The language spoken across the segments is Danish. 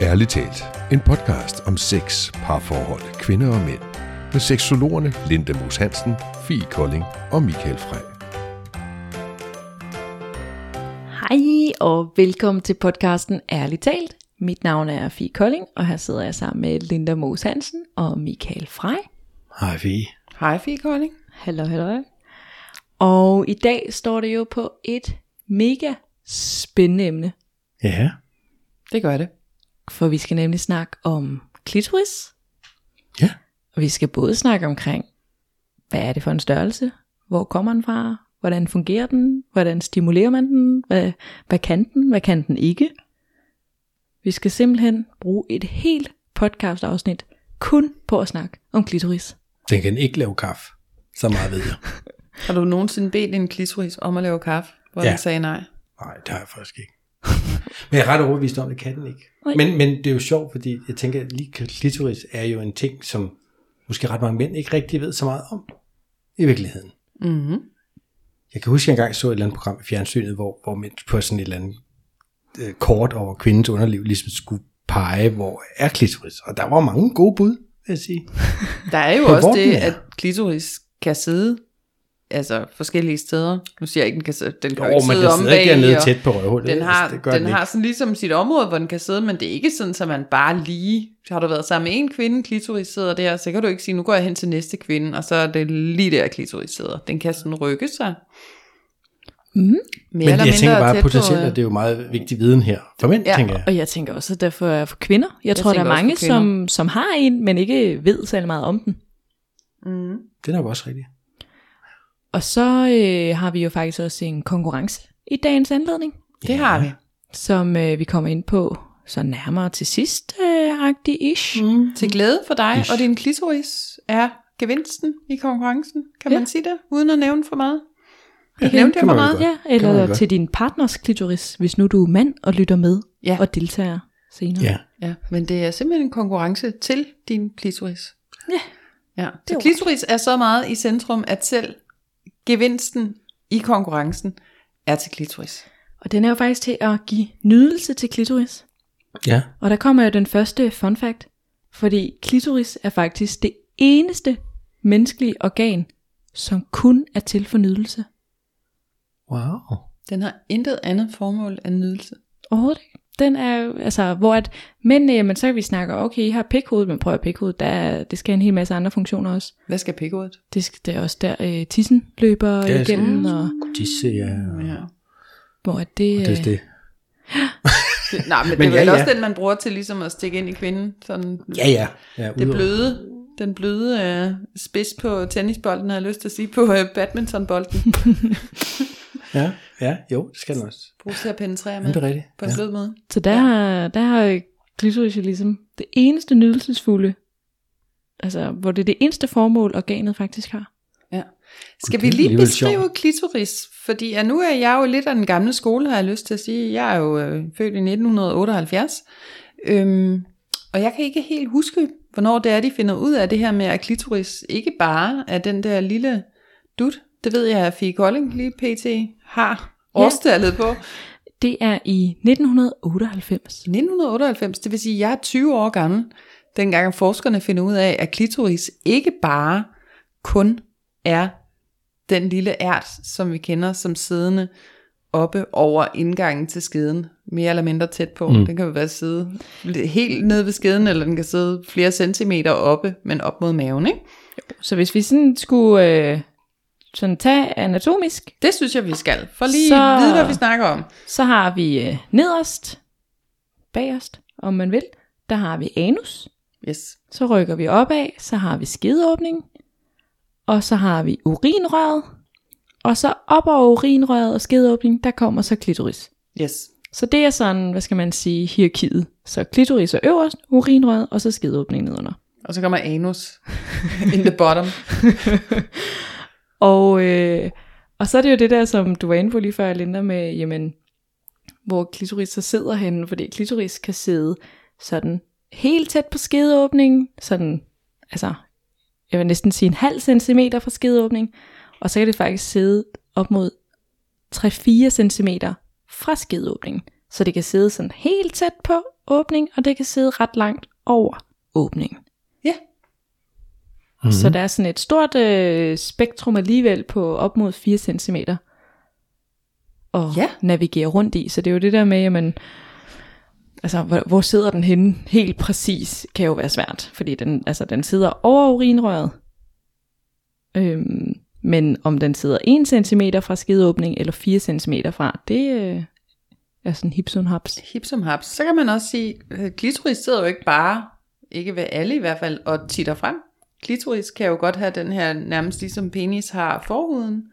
Ærligt talt, en podcast om sex, parforhold, kvinder og mænd. Med seksologerne Linda Moos Hansen, Fie Kolding og Michael Frey. Hej og velkommen til podcasten Ærligt talt. Mit navn er Fie Kolding, og her sidder jeg sammen med Linda Moos Hansen og Michael Frey. Hej Fie. Hej Fie Kolding. Hallo, hallo. Og i dag står det jo på et mega spændende emne, Ja, Det gør det. For vi skal nemlig snakke om klitoris. Ja. Og vi skal både snakke omkring, hvad er det for en størrelse? Hvor kommer den fra? Hvordan fungerer den? Hvordan stimulerer man den? Hvad, hvad kan den? Hvad kan den ikke? Vi skal simpelthen bruge et helt podcast afsnit kun på at snakke om klitoris. den kan ikke lave kaffe. Så meget ved jeg. Har du nogensinde bedt en klitoris om at lave kaffe, hvor Ja. ja. den sagde nej? Nej, det har jeg faktisk ikke. Men jeg er ret overbevist om, det kan den ikke. Men, men det er jo sjovt, fordi jeg tænker, at lige klitoris er jo en ting, som måske ret mange mænd ikke rigtig ved så meget om i virkeligheden. Mm-hmm. Jeg kan huske, at jeg engang så et eller andet program i fjernsynet, hvor, hvor mænd på sådan et eller andet øh, kort over kvindens underliv ligesom skulle pege, hvor er klitoris. Og der var mange gode bud, vil jeg sige. Der er jo På også det, er. at klitoris kan sidde altså forskellige steder. Nu siger jeg ikke, den kan, den kan jo Jo, ikke sidde der om bag. dernede og tæt på røvhullet. Den har, Altså, det gør den den har sådan ligesom sit område, hvor den kan sidde, men det er ikke sådan, at man bare lige, har du været sammen med en kvinde, klitoris sidder der, så kan du ikke sige, nu går jeg hen til næste kvinde, og så er det lige der, klitoris sidder. Den kan sådan rykke sig. Mm. Mere Men eller jeg tænker mindre bare potentielt, at det er jo meget vigtig viden her. For mænd, Ja, tænker jeg. Og jeg tænker også, at derfor er for kvinder. Jeg, jeg tror, der er mange, som, som har en, men ikke ved særlig meget om den. Mm. Det er nok også rigtigt. Og så øh, har vi jo faktisk også en konkurrence i dagens anledning, Det har vi. som øh, vi kommer ind på så nærmere til sidst, øh, agtig ish. Mm. Til glæde for dig Ish. og din klitoris er gevinsten i konkurrencen. Kan Ja. man sige det, uden at nævne for meget? Det Nævnte jeg kan for meget? Ja, eller til din partners klitoris, hvis nu du er mand og lytter med Ja. og deltager senere. Ja. Ja, men det er simpelthen en konkurrence til din klitoris. Ja. Ja, er så klitoris er så meget i centrum, at selv gevinsten i konkurrencen er til klitoris. Og den er jo faktisk til at give nydelse til klitoris. Ja. Og der kommer jo den første fun fact, fordi klitoris er faktisk det eneste menneskelige organ, som kun er til for nydelse. Wow. Den har intet andet formål end nydelse. Overhovedet ikke. Den er altså, hvor at mænd, jamen, så kan vi snakke, okay, I har pikhoved, men prøv at pikhoved, der, er- det skal have en hel masse andre funktioner også. Hvad skal pikkehovedet? Det, skal, det er også der, øh, tissen løber Det er igennem, sådan- og Disse, ja. Og, Ja. hvor at det, det er øh, det. Nej, men, Men det er vel ja, også ja. den, man bruger til ligesom at stikke ind i kvinden. Sådan, Ja, ja. ja Det bløde, den bløde øh, spids på tennisbolden, har jeg lyst til at sige, på øh, badmintonbolden. Ja, ja, jo, det skal den også. Bruges til at penetrere med det er rigtigt. på en Ja. blød måde. Så der, ja. der har klitoris jo ligesom det eneste nydelsesfulde, altså hvor det er det eneste formål, organet faktisk har. Ja. Skal vi lige beskrive klitoris? Fordi ja, nu er jeg jo lidt af den gamle skole, har jeg lyst til at sige. Jeg er jo øh, født i 1978. Øhm, og jeg kan ikke helt huske, hvornår det er, de finder ud af det her med, at klitoris ikke bare er den der lille dut. Det ved jeg, at Fie Kolding lige pt. har Ja. årstallet på. Det er i 1998. 1998, det vil sige, at jeg er 20 år gammel, dengang forskerne finder ud af, at klitoris ikke bare kun er den lille ært, som vi kender som siddende oppe over indgangen til skeden, mere eller mindre tæt på. Mm. Den kan jo være sidde helt nede ved skeden, eller den kan sidde flere centimeter oppe, men op mod maven, ikke? Så hvis vi sådan skulle øh, sådan tage anatomisk, Det synes jeg, vi skal, for lige Så- at vide, hvad vi snakker om. så har vi øh, nederst, bagerst, om man vil, der har vi anus. Yes. Så rykker vi opad, så har vi skedeåbning, og så har vi urinrøret, og så op over urinrøret og skedeåbning, der kommer så klitoris. Yes. Så det er sådan, hvad skal man sige, hierarkiet. Så klitoris er øverst, urinrøret, og så skedeåbning nedenunder. Og så kommer anus in the bottom. Og, øh, og så er det jo det der, som du var inde på lige før, Linda, med, jamen, hvor klitoris så sidder henne, fordi klitoris kan sidde sådan helt tæt på skedeåbningen, sådan, altså, jeg vil næsten sige en halv centimeter fra skedeåbningen, og så kan det faktisk sidde op mod 3-4 cm fra skedeåbningen. Så det kan sidde sådan helt tæt på åbning, og det kan sidde ret langt over åbningen. Ja. Mm-hmm. Så der er sådan et stort øh, spektrum alligevel på op mod 4 cm at Ja. navigere rundt i. Så det er jo det der med, jamen, altså, hvor, hvor sidder den henne helt præcis, kan jo være svært. Fordi den, altså, den sidder over urinrøret. Øhm, men om den sidder 1 cm fra skedeåbning eller 4 cm fra, det øh, er sådan hip som haps. Hip som haps. Så kan man også sige, at klitoris sidder jo ikke bare, ikke ved alle i hvert fald, og titter frem. Klitoris kan jo godt have den her, nærmest ligesom penis har forhuden,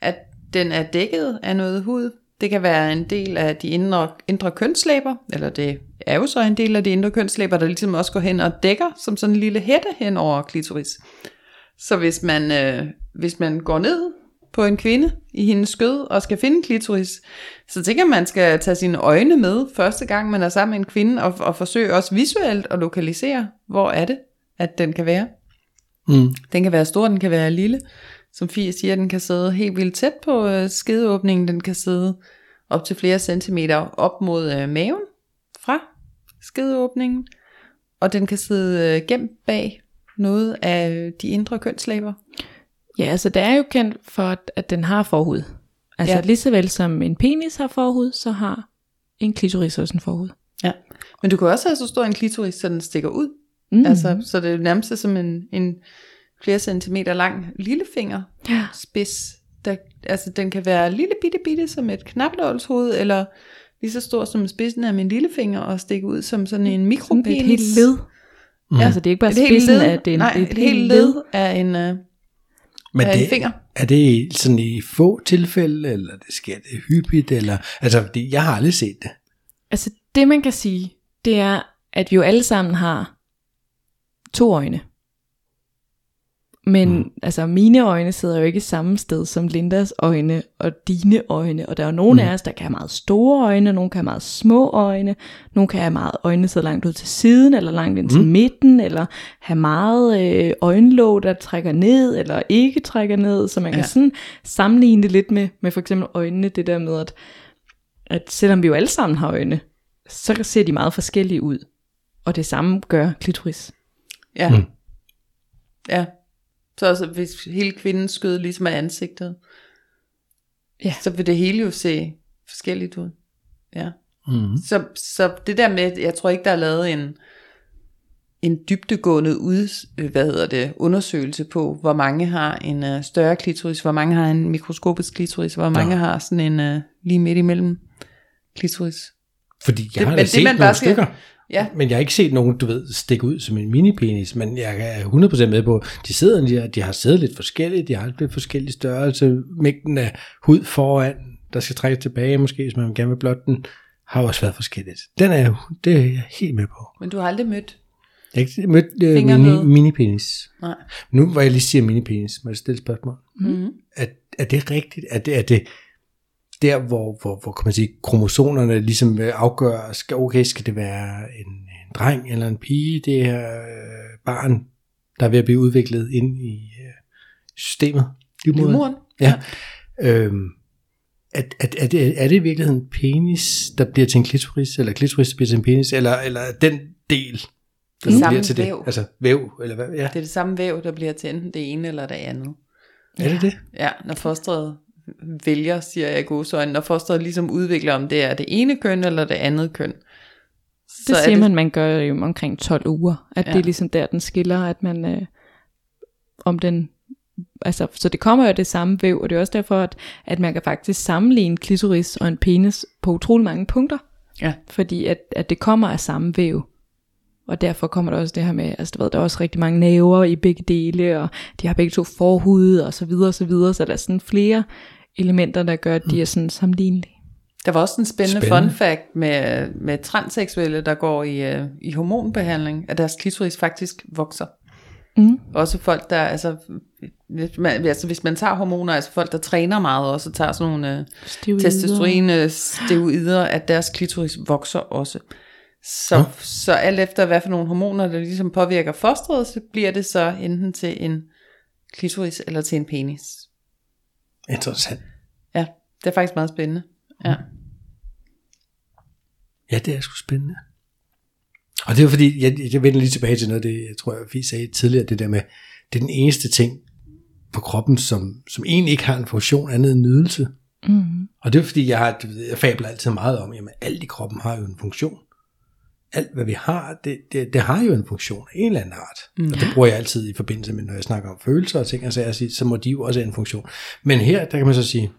at den er dækket af noget hud. Det kan være en del af de indre, indre kønslæber, eller det er jo så en del af de indre kønslæber, der ligesom også går hen og dækker, som sådan en lille hætte hen over klitoris. Så hvis man, øh, hvis man går ned på en kvinde i hendes skød og skal finde klitoris, så tænker man, man skal tage sine øjne med første gang, man er sammen med en kvinde, og, og forsøge også visuelt at lokalisere, hvor er det, at den kan være. Mm. Den kan være stor, den kan være lille. Som Fie siger, den kan sidde helt vildt tæt på øh, skedeåbningen. Den kan sidde op til flere centimeter op mod øh, maven fra skedeåbningen. Og den kan sidde øh, gemt bag noget af de indre kønslæber. Ja, altså det er jo kendt for, at- den har forhud. Altså ja. lige så vel som en penis har forhud, så har en klitoris også en forhud. Ja. Men du kan også have så stor en klitoris, så den stikker ud. Mm. Altså, så det er nærmest som en, en flere centimeter lang lillefinger ja. spids. Der, altså den kan være lille bitte bitte som et knapnålshoved, eller lige så stor som spidsen af min lillefinger, og stikke ud som sådan en Sådan mikropenis. et helt led. Mm. Ja. Altså det er ikke bare Et spidsen led, af det, er en- nej, et, helt led af en, uh, Men af en det, finger. er det sådan i få tilfælde, eller det sker det hyppigt, eller, altså, jeg har aldrig set det. Altså det man kan sige, det er, at vi jo alle sammen har to øjne. Men mm. altså mine øjne sidder jo ikke samme sted som Lindas øjne og dine øjne. Og der er jo nogle mm. af os, der kan have meget store øjne, nogle kan have meget små øjne, nogle kan have meget øjne sidder langt ud til siden, eller langt ind til Mm. midten, eller have meget øh, øjenlåg, der trækker ned, eller ikke trækker ned. Så man kan Ja. sådan sammenligne det lidt med, med for eksempel øjnene, det der med, at, at selvom vi jo alle sammen har øjne, så ser de meget forskellige ud. Og det samme gør klitoris. Ja. Mm. Ja. Så altså, hvis hele kvinden skød ligesom af ansigtet, Ja. så vil det hele jo se forskelligt ud. Ja. Mm. Så, så det der med, jeg tror ikke, der er lavet en, en dybdegående ud, øh, hvad hedder det, undersøgelse på, hvor mange har en uh, større klitoris, hvor mange har en mikroskopisk klitoris, hvor mange har sådan en uh, lige midt imellem klitoris. Fordi jeg Det- har men da det, set man nogle bare skal- stykker. Ja, Men jeg har ikke set nogen, du ved, stikke ud som en mini-penis, men jeg er 100% med på, de sidder, de, har- de har siddet lidt forskelligt, de har lidt forskellige størrelse, mængden af hud foran, der skal trækkes tilbage måske, hvis man gerne vil blot den, har også været forskelligt. Den er jeg, det er jeg helt med på. men du har aldrig mødt. Jeg har ikke mødt øh, mini, mini-penis. Nej. Nu hvor jeg lige siger mini-penis, må jeg stille spørgsmål. Mm-hmm. Er, er det rigtigt? Er det, er det der, hvor, hvor, hvor kan man sige, kromosonerne ligesom øh, afgør, skal, okay, skal det være en, en dreng eller en pige, det her øh, barn, der er ved at blive udviklet ind i øh, systemet? Livmoderen? Livmoren. Ja. Øhm, er, er, er, det, er det i virkeligheden penis, der bliver til en klitoris, eller klitoris, der bliver til en penis, eller, eller er den del, der Samme bliver til væv. det? Altså væv, eller hvad? Ja, Det er det samme væv, der bliver til enten det ene eller det andet. er det det? Ja, når fosteret vælger, siger jeg i godsøjne, når fosteret ligesom udvikler, om det er det ene køn eller det andet køn. Det er siger man, man gør jo omkring 12 uger. At ja. Ja. det er ligesom der, den skiller, at man, øh, om den, altså, så det kommer jo af det samme væv, og det er også derfor, at, at man kan faktisk sammenligne klitoris og en penis på utrolig mange punkter. Ja. Fordi at, at det kommer af samme væv. Og derfor kommer der også det her med, altså du ved, der er også rigtig mange næver i begge dele, og de har begge to forhud, og så videre, og så videre, så der er sådan flere elementer, der gør, at de er sådan sammenlignelige. Der var også en spændende, Spændende. fun fact med, med transseksuelle, der går i, øh, i hormonbehandling, at deres klitoris faktisk vokser. Mm. Også folk, der, altså hvis man, altså hvis man tager hormoner, altså folk, der træner meget også, og tager sådan nogle øh, Steroider. testosteron øh, steroider, at deres klitoris vokser også. Så, Nå. så alt efter hvad for nogle hormoner, der ligesom påvirker fosteret, så bliver det så enten til en klitoris eller til en penis. Interessant. Ja, det er faktisk meget spændende. Ja. Ja, det er sgu spændende. Og det er fordi, jeg, jeg vender lige tilbage til noget, det jeg tror, jeg Fie sagde tidligere, det der med, det er den eneste ting på kroppen, som, som egentlig ikke har en funktion andet end nydelse. Mm. Og det er fordi, jeg, har, jeg fabler altid meget om, jamen alt i kroppen har jo en funktion. Alt hvad vi har, det, det, det har jo en funktion af en eller anden art. Mm. Og det bruger jeg altid i forbindelse med, når jeg snakker om følelser og ting, og så, jeg siger, så må de jo også have en funktion. Men her, der kan man så sige,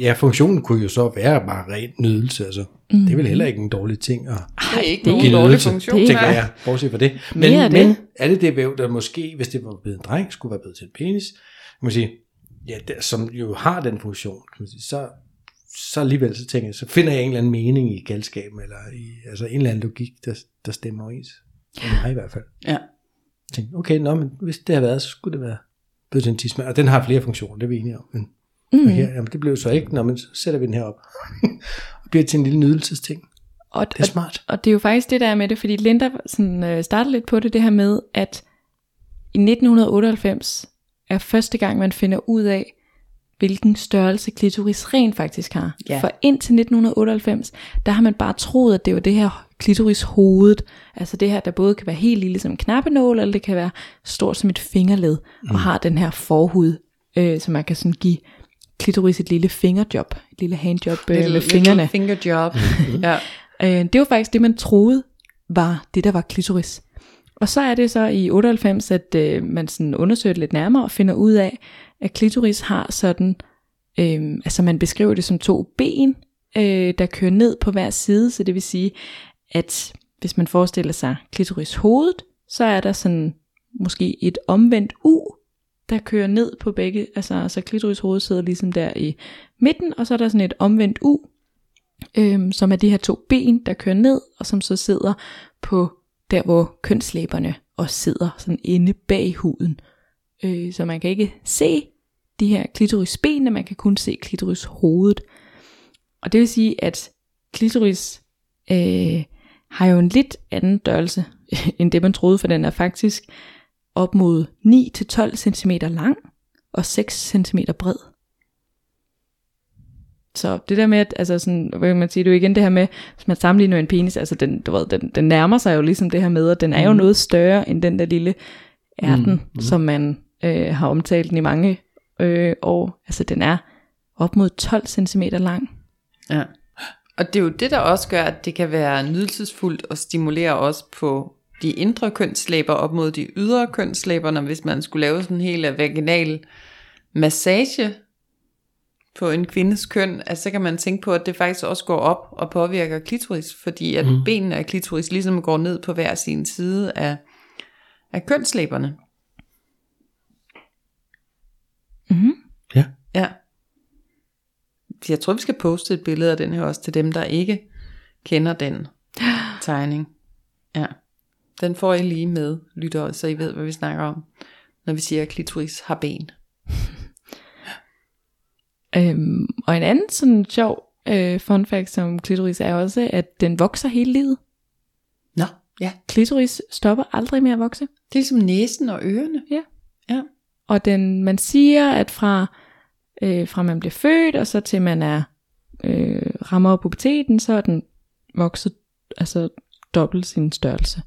ja, funktionen kunne jo så være bare ren nydelse, altså. Mm. Det er vel heller ikke en dårlig ting at Det er ikke det er nogen dårlig nydelse, funktion. Det er tænker jeg, bortset fra det. Mere Men, det. men er det det væv, der måske, hvis det var blevet en dreng, skulle være blevet til en penis, kan man sige, ja, der, som jo har den funktion, kan man sige, så, så alligevel så tænker jeg, så finder jeg en eller anden mening i galskaben, eller i, altså en eller anden logik, der, der stemmer overens. Mig i hvert fald. Ja. Jeg tænkte, okay, nå, men hvis det har været, så skulle det være tidsmand. Og den har flere funktioner, det er vi enige om. Men mm. her, jamen, det blev så ikke, nå, men så sætter vi den her op. og bliver til en lille nydelsesting. Og, Det er smart. Og det er jo faktisk det der er med det, fordi Linda sådan, øh, startede lidt på det, det her med, at i 1998 er første gang, man finder ud af, hvilken størrelse klitoris rent faktisk har. Ja. For indtil 1998, der har man bare troet, at det var det her klitoris hovedet, altså det her, der både kan være helt lille som en knappenål, eller det kan være stort som et fingerled, mm. og har den her forhud, øh, så man kan sådan give klitoris et lille fingerjob, et lille handjob øh, Little- med fingrene. Finger job. ja. Øh, det var faktisk det, man troede var det, der var klitoris. Og så er det så i 98, at øh, man sådan undersøger det lidt nærmere og finder ud af, at klitoris har sådan, øh, altså man beskriver det som to ben, øh, der kører ned på hver side, så det vil sige, at hvis man forestiller sig klitoris hovedet, så er der sådan måske et omvendt U, der kører ned på begge, altså så klitoris hoved sidder ligesom der i midten, og så er der sådan et omvendt U, øhm, som er de her to ben, der kører ned, og som så sidder på der, hvor kønslæberne også sidder, sådan inde bag huden. Øh, så man kan ikke se de her klitorisbenene, man kan kun se klitorishovedet. Og det vil sige, at klitoris øh, har jo en lidt anden størrelse, end det man troede, for den er faktisk op mod 9-12 cm lang og 6 cm bred. Så det der med, at altså sådan, hvad kan man sige, det er jo igen det her med, hvis man sammenligner en penis, altså den, du ved, den, den nærmer sig jo ligesom det her med, at den er jo noget større end den der lille ærten, mm, mm. som man øh, har omtalt den i mange øh, år. Altså den er op mod 12 cm lang. Ja. Og det er jo det, der også gør, at det kan være nydelsesfuldt og stimulere også på de indre kønslæber op mod de ydre kønslæber, når hvis man skulle lave sådan en helt vaginal massage på en kvindes køn, altså så kan man tænke på, at det faktisk også går op og påvirker klitoris, fordi at mm. benene af klitoris ligesom går ned på hver sin side af, af kønslæberne. Mm-hmm. Ja. Ja. Jeg tror, vi skal poste et billede af den her også til dem, der ikke kender den tegning. Ja. Den får I lige med, lytter, så I ved, hvad vi snakker om, når vi siger, at klitoris har ben. Øhm, og en anden sådan sjov øh, fun fact som klitoris er også, at den vokser hele livet. Nå, ja. Klitoris stopper aldrig med at vokse. Det er ligesom næsen og ørerne. Ja. Ja. Og den, man siger, at fra, øh, fra man bliver født, og så til man er øh, rammer puberteten, så er den vokset altså dobbelt sin størrelse.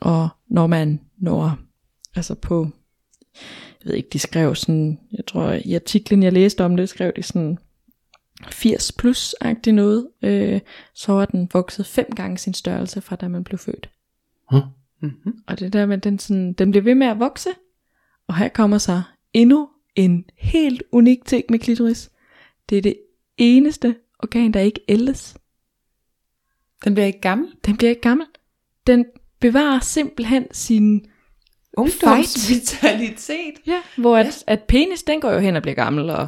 Og når man når, altså på, jeg ved ikke, de skrev sådan, jeg tror i artiklen, jeg læste om det, skrev de sådan 80 plus-agtigt noget, øh, så var den vokset fem gange sin størrelse fra da man blev født. Mm-hmm. Og det der med, den, sådan, den bliver ved med at vokse. Og her kommer så endnu en helt unik ting med klitoris. Det er det eneste organ, der ikke ældes. Den bliver ikke gammel. Den bliver ikke gammel. Den bevarer simpelthen sin... Ungdomsvitalitet. Ja, hvor at, ja. at penis, den går jo hen og bliver gammel, og,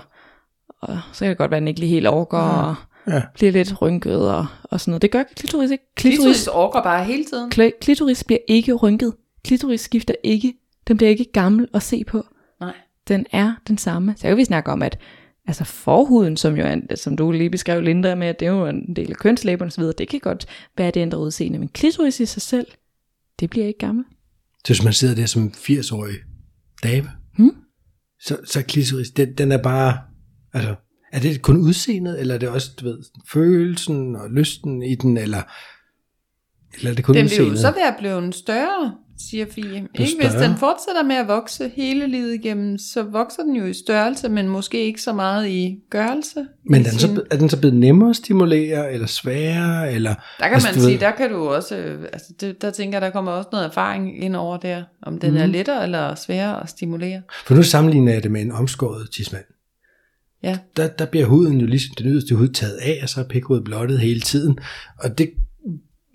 og så kan det godt være, at den ikke lige helt overgår, og Ja. bliver lidt rynket og, og sådan noget. Det gør klitoris ikke. Klitoris Klitoris, orker bare hele tiden. kli- klitoris bliver ikke rynket. Klitoris skifter ikke. Den bliver ikke gammel at se på. Nej. den er den samme. Så kan vi snakke om, at altså forhuden, som jo er, som du lige beskrev, Linda, med, at det er jo en del af kønslæberne osv., det kan godt være, at det ændrer udseende, men klitoris i sig selv, det bliver ikke gammel. Så hvis man sidder der som 80-årig dame, Hmm? så, så klitoris, den, den er bare, altså, Er det kun udseendet, eller er det også, du ved, følelsen og lysten i den, eller, eller er det kun Den vil jo udseendet? så være blevet større, siger Fie. Ikke hvis den fortsætter med at vokse hele livet igennem, så vokser den jo i størrelse, men måske ikke så meget i gørelse. Men er den, sin- så, er den så blevet nemmere at stimulere, eller sværere, eller... Der kan Altså, man sige, ved- der kan du også, øh, altså det, der tænker der kommer også noget erfaring ind over der, om den mm. er Mhm. lettere eller sværere at stimulere. For nu sammenligner jeg det med en omskåret tidsmand. Ja. Der, der bliver huden jo ligesom den yderste hud taget af, og så er pikhovedet blottet hele tiden. Og det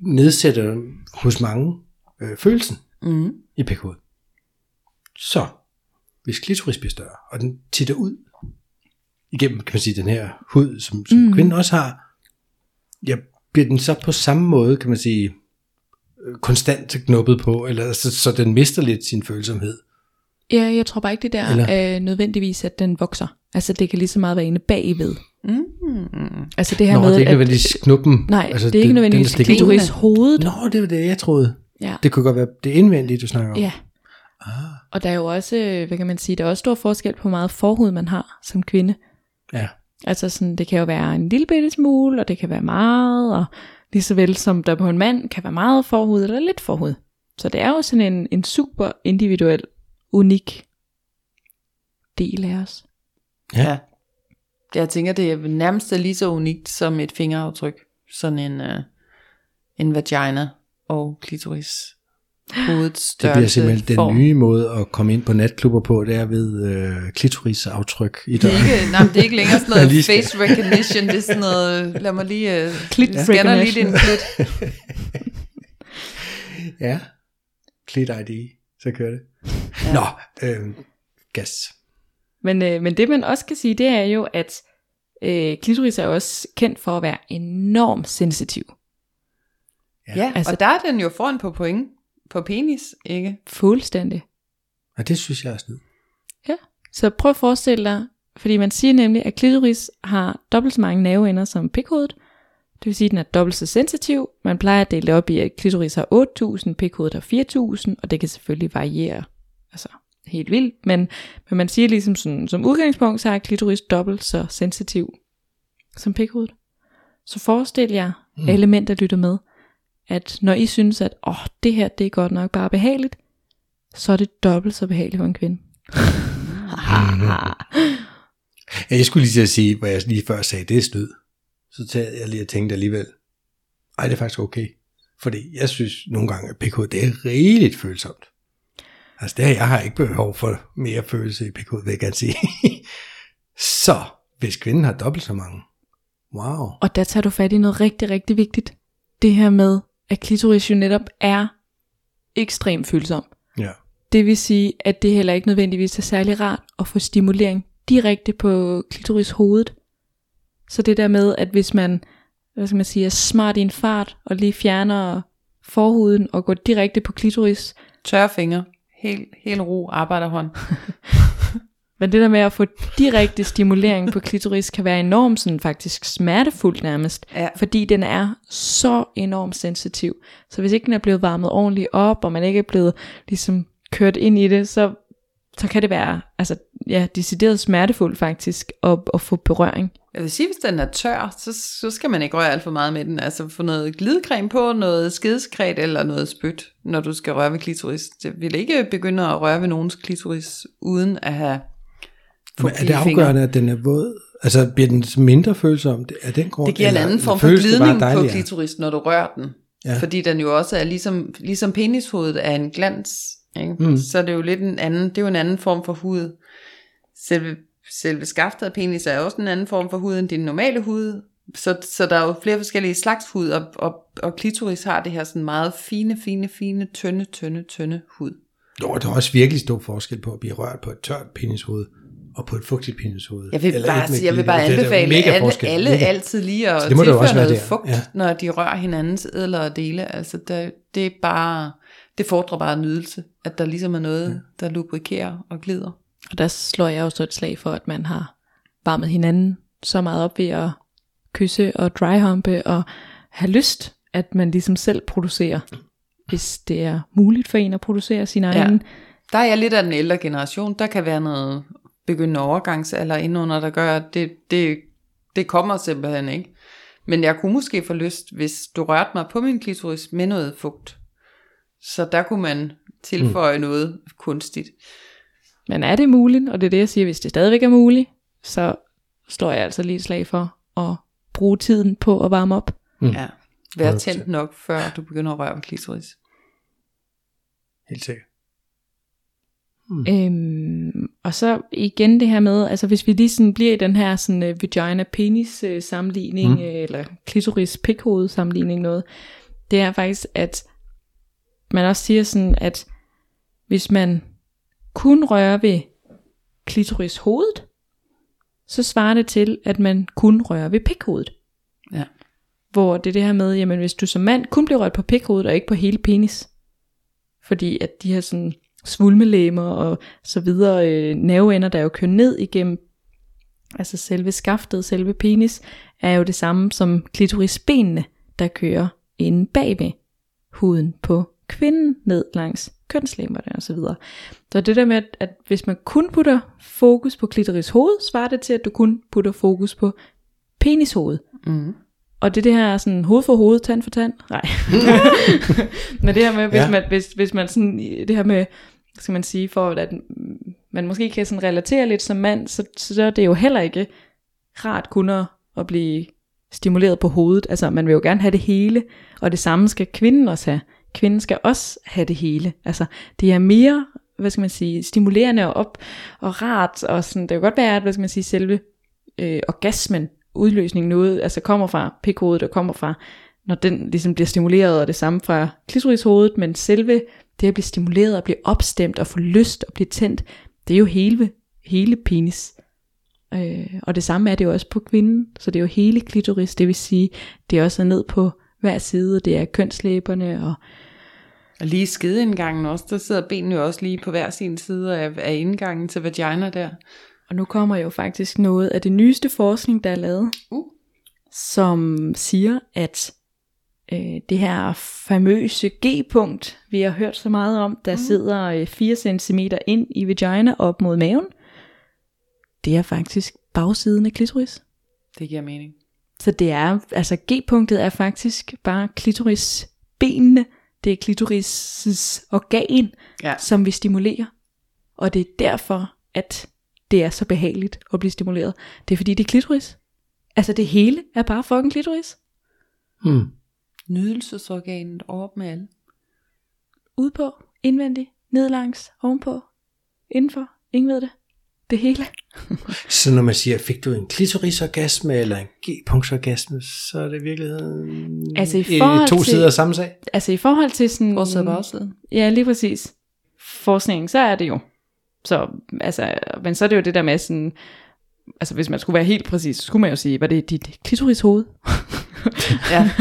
nedsætter hos mange øh, følelsen Mm. i pikhovedet. Så, hvis klitoris bliver større, og den titter ud igennem, kan man sige, den her hud, som, som Mm. kvinden også har, ja, bliver den så på samme måde, kan man sige, øh, konstant knuppet på, eller så, så den mister lidt sin følsomhed. Ja, jeg tror bare ikke, det der Eller- er nødvendigvis, at den vokser. Altså, det kan lige så meget være inde bagved. Mm. Altså det her Nå, med, det er ikke nødvendigvis knuppen. nej, altså, det er ikke nødvendigvis klitoris hovedet. Nå, det var det, jeg troede. Ja. Det kunne godt være det indvendige, du snakker om. Ja. Ah, Og der er jo også, øh, hvad kan man sige, der er også stor forskel på, hvor meget forhud man har som kvinde. ja. Altså sådan, det kan jo være en lille bitte smule, og det kan være meget, og lige så vel som der på en mand kan være meget forhud eller lidt forhud. Så det er jo sådan en, en super individuel, unik del af os. Ja. Ja. Jeg tænker, det er nærmest lige så unikt som et fingeraftryk. Sådan en, uh, en vagina og klitoris. Hovedets Det bliver simpelthen den form. nye måde at komme ind på natklubber på, det er ved øh, klitorisaftryk i Det er, døren. ikke, nej, det er ikke længere sådan noget lige face recognition, det er sådan noget, lad mig lige, Clit vi scanner lige din klit. Ja, Clit ID, så kører det. Ja. Nå, øh, gas. Men, øh, men det man også kan sige, det er jo, at øh, klitoris er også kendt for at være enormt sensitiv. Ja. Ja, Altså- og der er den jo foran på point, på penis, ikke? Fuldstændig. Og det synes jeg er snyd. Så prøv at forestille dig, fordi man siger nemlig, at klitoris har dobbelt så mange nerveender som pikhovedet. Det vil sige, at den er dobbelt så sensitiv. Man plejer at dele det op i, at klitoris har 8.000, pikhovedet har 4.000, og det kan selvfølgelig variere. Altså helt vildt, men, men man siger ligesom sådan, som udgangspunkt, så er klitoris dobbelt så sensitiv som pikhovedet. Så forestil jer, mm. alle mænd, der lytter med, at når I synes, at åh, det her det er godt nok bare behageligt, så er det dobbelt så behageligt for en kvinde. Ja, jeg skulle lige til at sige, hvad jeg lige før sagde, det er snyd. Så tager jeg lige og tænkte alligevel, ej, det er faktisk okay. Fordi jeg synes nogle gange, at PK, det er rigeligt følsomt. Altså det her, jeg har ikke behov for mere følelse i PK, vil jeg gerne sige. så, hvis kvinden har dobbelt så mange, wow. Og der tager du fat i noget rigtig, rigtig vigtigt. Det her med, at klitoris jo netop er ekstremt følsom. Ja. Det vil sige, at det heller ikke nødvendigvis er særlig rart at få stimulering direkte på klitoris hovedet. Så det der med, at hvis man, hvad skal man sige, er smart i en fart, og lige fjerner forhuden og går direkte på klitoris, Tørre fingre, helt, helt ro arbejderhånd. Men det der med at få direkte stimulering på klitoris kan være enormt sådan faktisk smertefuldt nærmest. Ja. Fordi den er så enormt sensitiv. Så hvis ikke den er blevet varmet ordentligt op, og man ikke er blevet ligesom kørt ind i det, så, så kan det være altså, ja, decideret smertefuldt faktisk at, at få berøring. Jeg vil sige, hvis den er tør, så, så skal man ikke røre alt for meget med den. Altså få noget glidecreme på, noget skedeskræt eller noget spyt, når du skal røre ved klitoris. Det vil ikke begynde at røre ved nogens klitoris, uden at have Men er det afgørende, at den er våd? Altså bliver den mindre følsom af den grund? Det giver en anden form for glidning på klitoris, når du rører den. Ja. Fordi den jo også er ligesom, ligesom penishovedet er en glans. Ikke? Mm. Så er det jo lidt en anden, det er jo en anden form for hud. Selve, selve skaftet af penis er også en anden form for hud end din normale hud. Så, så der er jo flere forskellige slags hud, og, og, og klitoris har det her sådan meget fine, fine, fine, tynde, tynde, tynde hud. Jo, der er også virkelig stor forskel på at blive rørt på et tørt penishoved og på et fugtigt penishoved. Jeg vil Eller bare, sige, jeg vil bare anbefale mega alle, forskel. alle Mega. altid lige at Så det må det jo tilføre også være noget der. fugt, Ja. når de rører hinandens ædlere dele. Altså det, det er bare, det fordrer bare nydelse, at der ligesom er noget, der lubrikerer og glider. Og der slår jeg også et slag for, at man har varmet hinanden så meget op ved at kysse og dryhumpe og have lyst, at man ligesom selv producerer, hvis det er muligt for en at producere sin egen. Der er jeg lidt af den ældre generation. Der kan være noget begyndende overgangsalder indenunder, der gør, at det, det, det kommer simpelthen ikke. Men jeg kunne måske få lyst, hvis du rørte mig på min klitoris med noget fugt. Så der kunne man tilføje mm. noget kunstigt. Men er det muligt, og det er det, jeg siger, hvis det stadigvæk er muligt, så står jeg altså lige et slag for at bruge tiden på at varme op. Mm. Ja. Vær tændt nok, før du begynder at røre ved klitoris. Helt sikkert. Mm. Øhm, og så igen det her med, altså hvis vi lige sådan bliver i den her sådan uh, vagina-penis uh, sammenligning, mm. uh, eller klitoris-pikhoved sammenligning noget, det er faktisk, at man også siger sådan, at hvis man kun rører ved klitoris hovedet, så svarer det til, at man kun rører ved pikhovedet. Ja. Hvor det er det her med, jamen hvis du som mand kun bliver rørt på pikhovedet, og ikke på hele penis, fordi at de her sådan svulmelæmer og så videre øh, nerveender, der jo kører ned igennem, altså selve skaftet, selve penis, er jo det samme som klitorisbenene, der kører inde bagved huden på kvinden ned langs kønslæmerne og så videre. Så det der med, at, at hvis man kun putter fokus på klitoris hoved, svarer det til, at du kun putter fokus på penishoved. Mm. Og det det her sådan hoved for hoved, tand for tand. Nej. Men det her med, hvis, Ja. man, hvis, hvis man sådan, det her med, skal man sige, for at man måske kan sådan relatere lidt som mand, så, så er det jo heller ikke rart kun at, at blive stimuleret på hovedet. Altså man vil jo gerne have det hele, og det samme skal kvinden også have. Kvinden skal også have det hele. Altså det er mere, hvad skal man sige, stimulerende og op og rart, og sådan, det kan godt være, at hvad skal man sige, selve øh, orgasmen, udløsning noget, altså kommer fra pikhovedet og kommer fra, når den ligesom bliver stimuleret, og det samme fra klitorishovedet, men selve det at blive stimuleret og blive opstemt og få lyst og blive tændt, det er jo hele, hele penis. Øh, og det samme er det jo også på kvinden, så det er jo hele klitoris, det vil sige, det er også ned på hver side, det er kønslæberne og Og lige skedeindgangen også, der sidder benene jo også lige på hver sin side af, af indgangen til vagina der. Og nu kommer jo faktisk noget af det nyeste forskning, der er lavet, Uh. som siger, at øh, det her famøse G-punkt, vi har hørt så meget om, der mm. sidder øh, 4 cm ind i vagina op mod maven, det er faktisk bagsiden af klitoris. Det giver mening. Så det er, altså G-punktet er faktisk bare klitorisbenene, det er klitoris' organ, Ja. som vi stimulerer. Og det er derfor, at det er så behageligt at blive stimuleret. Det er fordi, det er klitoris. Altså det hele er bare fucking klitoris. Hmm. Nydelsesorganet op med alle. Udpå, indvendigt, ned langs, ovenpå, indenfor, ingen ved det. Det hele. Så når man siger, fik du en klitorisorgasme eller en G-punktsorgasme, så er det i virkeligheden Altså, i øh, forhold to til- sider af samme sag. Altså i forhold til sådan... Forside og bagside. Ja, lige præcis. Forskningen, så er det jo. Så, altså, men så er det jo det der med sådan, altså hvis man skulle være helt præcis, så skulle man jo sige, var det dit klitoris hoved? Ja.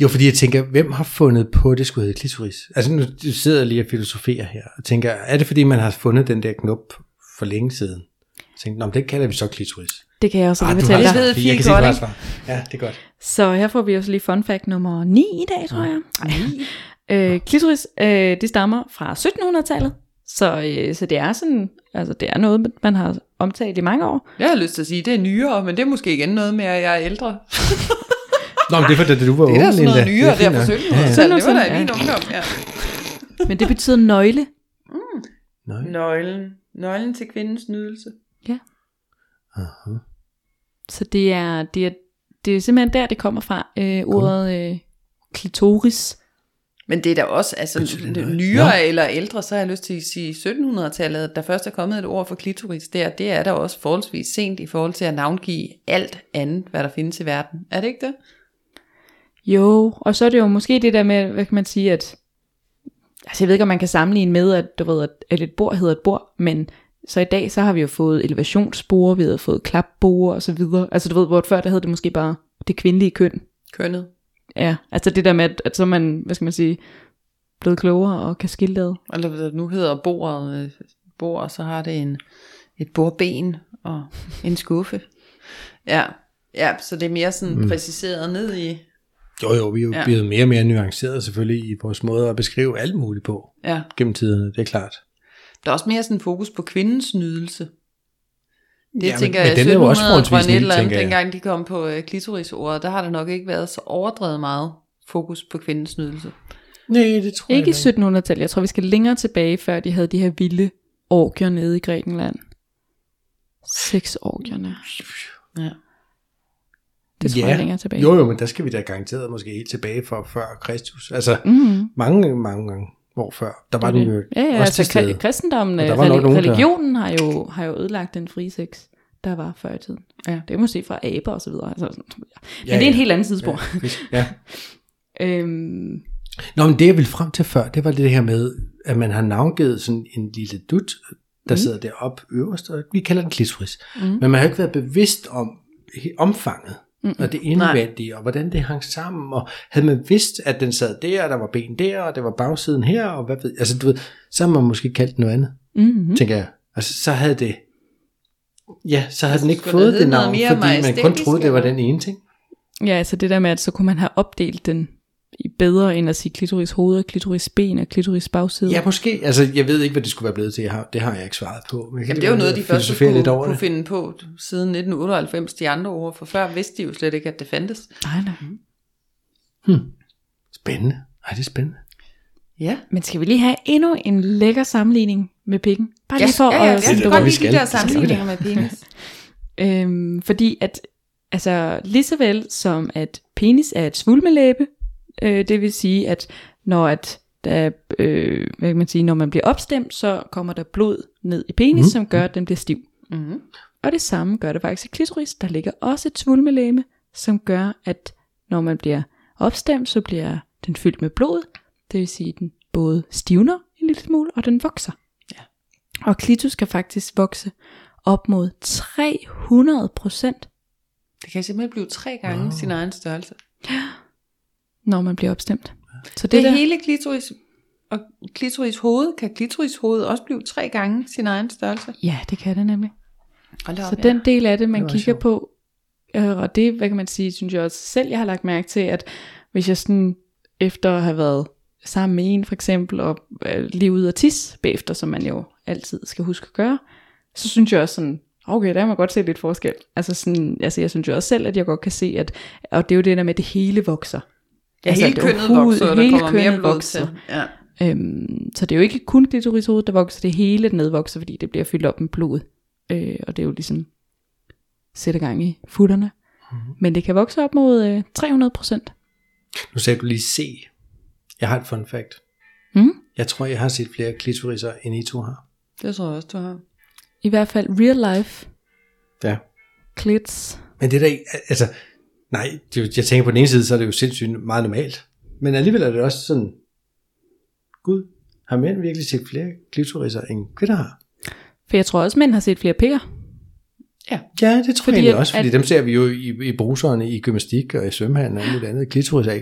Jo, fordi jeg tænker, hvem har fundet på, at det skulle hedde klitoris? Altså nu sidder jeg lige og filosoferer her, og tænker, er det fordi, man har fundet den der knop for længe siden? Jeg tænkte, nå, men det kalder vi så klitoris. Det kan jeg også lige du fortælle dig. ved svar. Fie Jeg kan Kolding. svar. Ja, det er godt. Så her får vi også lige fun fact nummer 9 i dag, tror jeg. Øh, klitoris, øh, det stammer fra 1700-tallet. Så, øh, så det er sådan, altså det er noget, man har omtalt i mange år. Jeg har lyst til at sige, det er nyere, men det er måske igen noget med, at jeg er ældre. Nå, men det er for, da du var Det er da ung, sådan noget nyere Det er der på nok. 1700-tallet. Det var da Ja. i min ungdom, ja. Men det betyder nøgle. Nej. Nøglen. Nøglen til kvindens nydelse. Aha. Så det er, det er, det er simpelthen der, det kommer fra, øh, ordet øh, klitoris. Men det er da også, altså nyere Nå. eller ældre, så har jeg lyst til at sige 1700-tallet, der først er kommet et ord for klitoris der, det er da også forholdsvis sent i forhold til at navngive alt andet, hvad der findes i verden. Er det ikke det? Jo, og så er det jo måske det der med, hvad kan man sige, at altså jeg ved ikke, om man kan sammenligne med, at du ved, at, et bord hedder et bord, men så i dag, så har vi jo fået elevationsspore, vi har fået klapbord og så videre. Altså du ved, hvor før der hed det måske bare det kvindelige køn. Kønnet. Ja, altså det der med, at, at så er man, hvad skal man sige, blevet klogere og kan skille det. Eller hvad nu hedder bordet, øh, bord, så har det en, et bordben og en skuffe. Ja, ja så det er mere sådan mm. præciseret ned i, Jo, jo, vi er jo Ja. blevet mere og mere nuanceret selvfølgelig i vores måde at beskrive alt muligt på ja, gennem tiderne, det er klart. Der er også mere sådan fokus på kvindens nydelse. Det Ja, men- tænker men jeg, den er jo også 1700 tror jeg, forholdsvis et ny, eller andet, tænker jeg. dengang de kom på øh, klitorisordet, der har der nok ikke været så overdrevet meget fokus på kvindens nydelse. Nej, det tror Ikke i jeg 1700-tallet. Jeg tror, vi skal længere tilbage, før de havde de her vilde orgier nede i Grækenland. Seks orgierne. Ja. Det tror Ja. jeg længere tilbage. Jo, jo, men der skal vi da garanteret måske helt tilbage for før Kristus. Altså Mm-hmm. mange, mange gange år før. Der var den jo Ja, ja, også altså til kristendommen, der øh, var nok reli- nogen, der- religionen har jo, har jo ødelagt den frie sex, der var før i tiden. Ja. Det er måske fra aber og så videre. Altså, sådan- men Ja, det er ja. en helt anden tidsspor. Ja. ja. Øhm, Nå, men det jeg ville frem til før, det var det her med, at man har navngivet sådan en lille dut, der mm. sidder deroppe øverst, og vi kalder den klitoris. Mm. Men man har ikke været bevidst om omfanget, mm. og det indvendige, og hvordan det hang sammen, og havde man vidst, at den sad der, og der var ben der, og det var bagsiden her, og hvad ved altså du ved, så har man måske kaldt noget andet, mm-hmm. mm. tænker jeg. Altså, så havde det, ja, så havde den ikke fået det navn, fordi man kun troede, det var den ene ting. Ja, altså det der med, at så kunne man have opdelt den bedre end at sige klitoris hoved, og klitoris ben og klitoris bagside. Ja, måske. Altså, jeg ved ikke, hvad det skulle være blevet til. Jeg har, det har jeg ikke svaret på. Men Jamen, det er jo lige noget, de første kunne, lidt over kunne det. finde på siden 1998, de andre ord, for før vidste de jo slet ikke, at det fandtes. Nej, nej. Spændende. Ej, det er spændende. Ja, Men skal vi lige have endnu en lækker sammenligning med pikken? Bare lige for ja, ja, ja, at... jeg det kan gør godt skal. de der sammenligninger med penis. Øhm, fordi at, altså lige så vel som at penis er et svulmelæbe, øh, det vil sige, at når at der, øh, hvad kan man sige, når man bliver opstemt, så kommer der blod ned i penis, mm. som gør, at den bliver stiv. Mm-hmm. Og det samme gør det faktisk i klitoris. Der ligger også et svulmelæme, som gør, at når man bliver opstemt, så bliver den fyldt med blod. Det vil sige, at den både stivner en lille smule, og den vokser. Ja. Og klitus kan faktisk vokse op mod 300 procent, Det kan simpelthen blive tre gange wow. sin egen størrelse. Når man bliver opstemt. Så Det, det, det der, hele klitoris og klitoris hoved, kan klitoris hoved også blive tre gange sin egen størrelse. Ja, det kan det nemlig. Hold da Så op, den del af det, man var kigger sjovt. på, øh, og det, hvad kan man sige, synes jeg også selv, jeg har lagt mærke til, at hvis jeg sådan, efter at have været sammen med en for eksempel, og øh, lige ud og tis bagefter, som man jo altid skal huske at gøre, så synes jeg også sådan, okay, der kan man godt se lidt forskel. Altså, sådan, altså jeg synes jo også selv, at jeg godt kan se, at, og det er jo det der med, at det hele vokser. Ja, Altså, hele det er kønnet overhovedet- vokser, og der hele kommer mere blod vokser. til. Ja. Øhm, så det er jo ikke kun klitorishovedet, der vokser, det hele nedvokser, fordi det bliver fyldt op med blod. Øh, og det er jo ligesom sætter gang i futterne. Mm-hmm. Men det kan vokse op mod øh, 300 procent. Nu sagde du lige se. Jeg har et fun fact. Mm? Jeg tror, jeg har set flere klitoriser, end I to har. Det tror jeg også, du har. I hvert fald real life Ja. clits. Men det der, ikke- altså, nej, det, jeg tænker på den ene side, så er det jo sindssygt meget normalt. Men alligevel er det også sådan, gud, har mænd virkelig set flere klitoriser, end kvinder har? For jeg tror også, mænd har set flere pikker. Ja, det tror Fordi jeg også, fordi at- dem ser vi jo i, i bruserne, i gymnastik og i svømmehallen og alt andet. Klitoris er,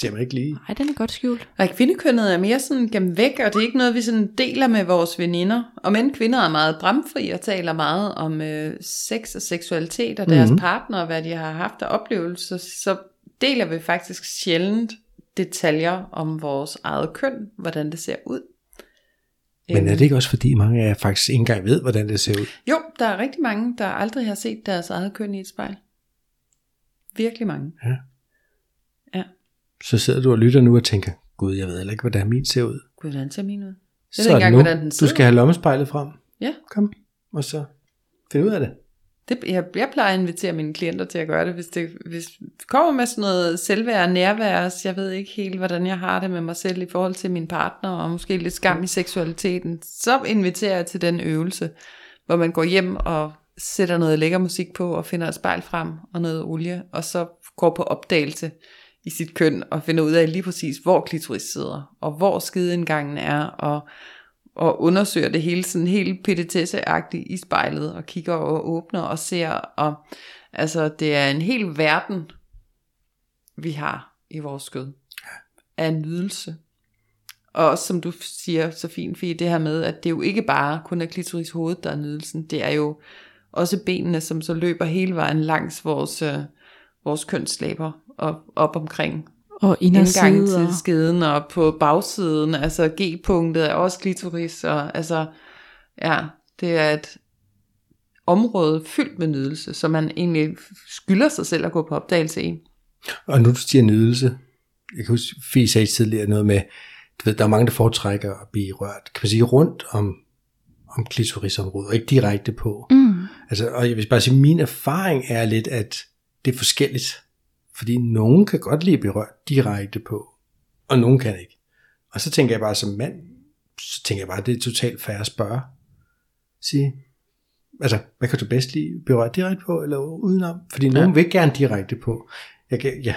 ser man ikke lige. Nej, den er godt skjult. Nej, kvindekønnet er mere sådan gennem væk, og det er ikke noget, vi sådan deler med vores veninder. Og men kvinder er meget bramfri og taler meget om øh, sex og seksualitet og deres mm-hmm. partner, og hvad de har haft af oplevelser, så deler vi faktisk sjældent detaljer om vores eget køn, hvordan det ser ud. Men er det ikke også fordi mange af jer faktisk ikke engang ved, hvordan det ser ud? Jo, der er rigtig mange, der aldrig har set deres eget køn i et spejl. Virkelig mange. Ja. Så sidder du og lytter nu og tænker, gud, jeg ved heller ikke, hvordan min ser ud. Gud, hvordan ser min ud? Så ikke er det engang, hvordan den Du sidder. skal have lommespejlet frem. Ja, Kom, og så find ud af det. det, jeg, jeg plejer at invitere mine klienter til at gøre det, hvis det hvis vi kommer med sådan noget selvværd og nærvær, så jeg ved ikke helt, hvordan jeg har det med mig selv i forhold til min partner, og måske lidt skam i seksualiteten, så inviterer jeg til den øvelse, hvor man går hjem og sætter noget lækker musik på, og finder et spejl frem og noget olie, og så går på opdagelse i sit køn, og finder ud af lige præcis, hvor klitoris sidder, og hvor skideindgangen er, og og undersøger det hele sådan helt pittetesseagtigt i spejlet, og kigger og åbner og ser, og altså det er en hel verden, vi har i vores skød, af nydelse. Og også som du siger så fint, Fie, det her med, at det jo ikke bare kun er klitoris hoved, der er nydelsen, det er jo også benene, som så løber hele vejen langs vores, øh, vores kønslæber og op omkring Og indgangen til skeden og på bagsiden, altså G-punktet er også klitoris, og altså Ja, det er et område fyldt med nydelse, som man egentlig skylder sig selv at gå på opdagelse i. Og nu du siger nydelse, jeg kan huske, Fie sagde tidligere noget med, du ved, der er mange, der foretrækker at blive rørt, kan man sige, rundt om, om klitorisområdet, og ikke direkte på. Mm. Altså, og jeg vil bare sige, min erfaring er lidt, at det er forskelligt. Fordi nogen kan godt lide at blive rørt direkte på, og nogen kan ikke. Og så tænker jeg bare som mand, så tænker jeg bare, at det er totalt færre at spørge. Sige, altså, hvad kan du bedst lide? Berørt direkte på, eller udenom? Fordi nogen vil gerne direkte på. Jeg, kan- jeg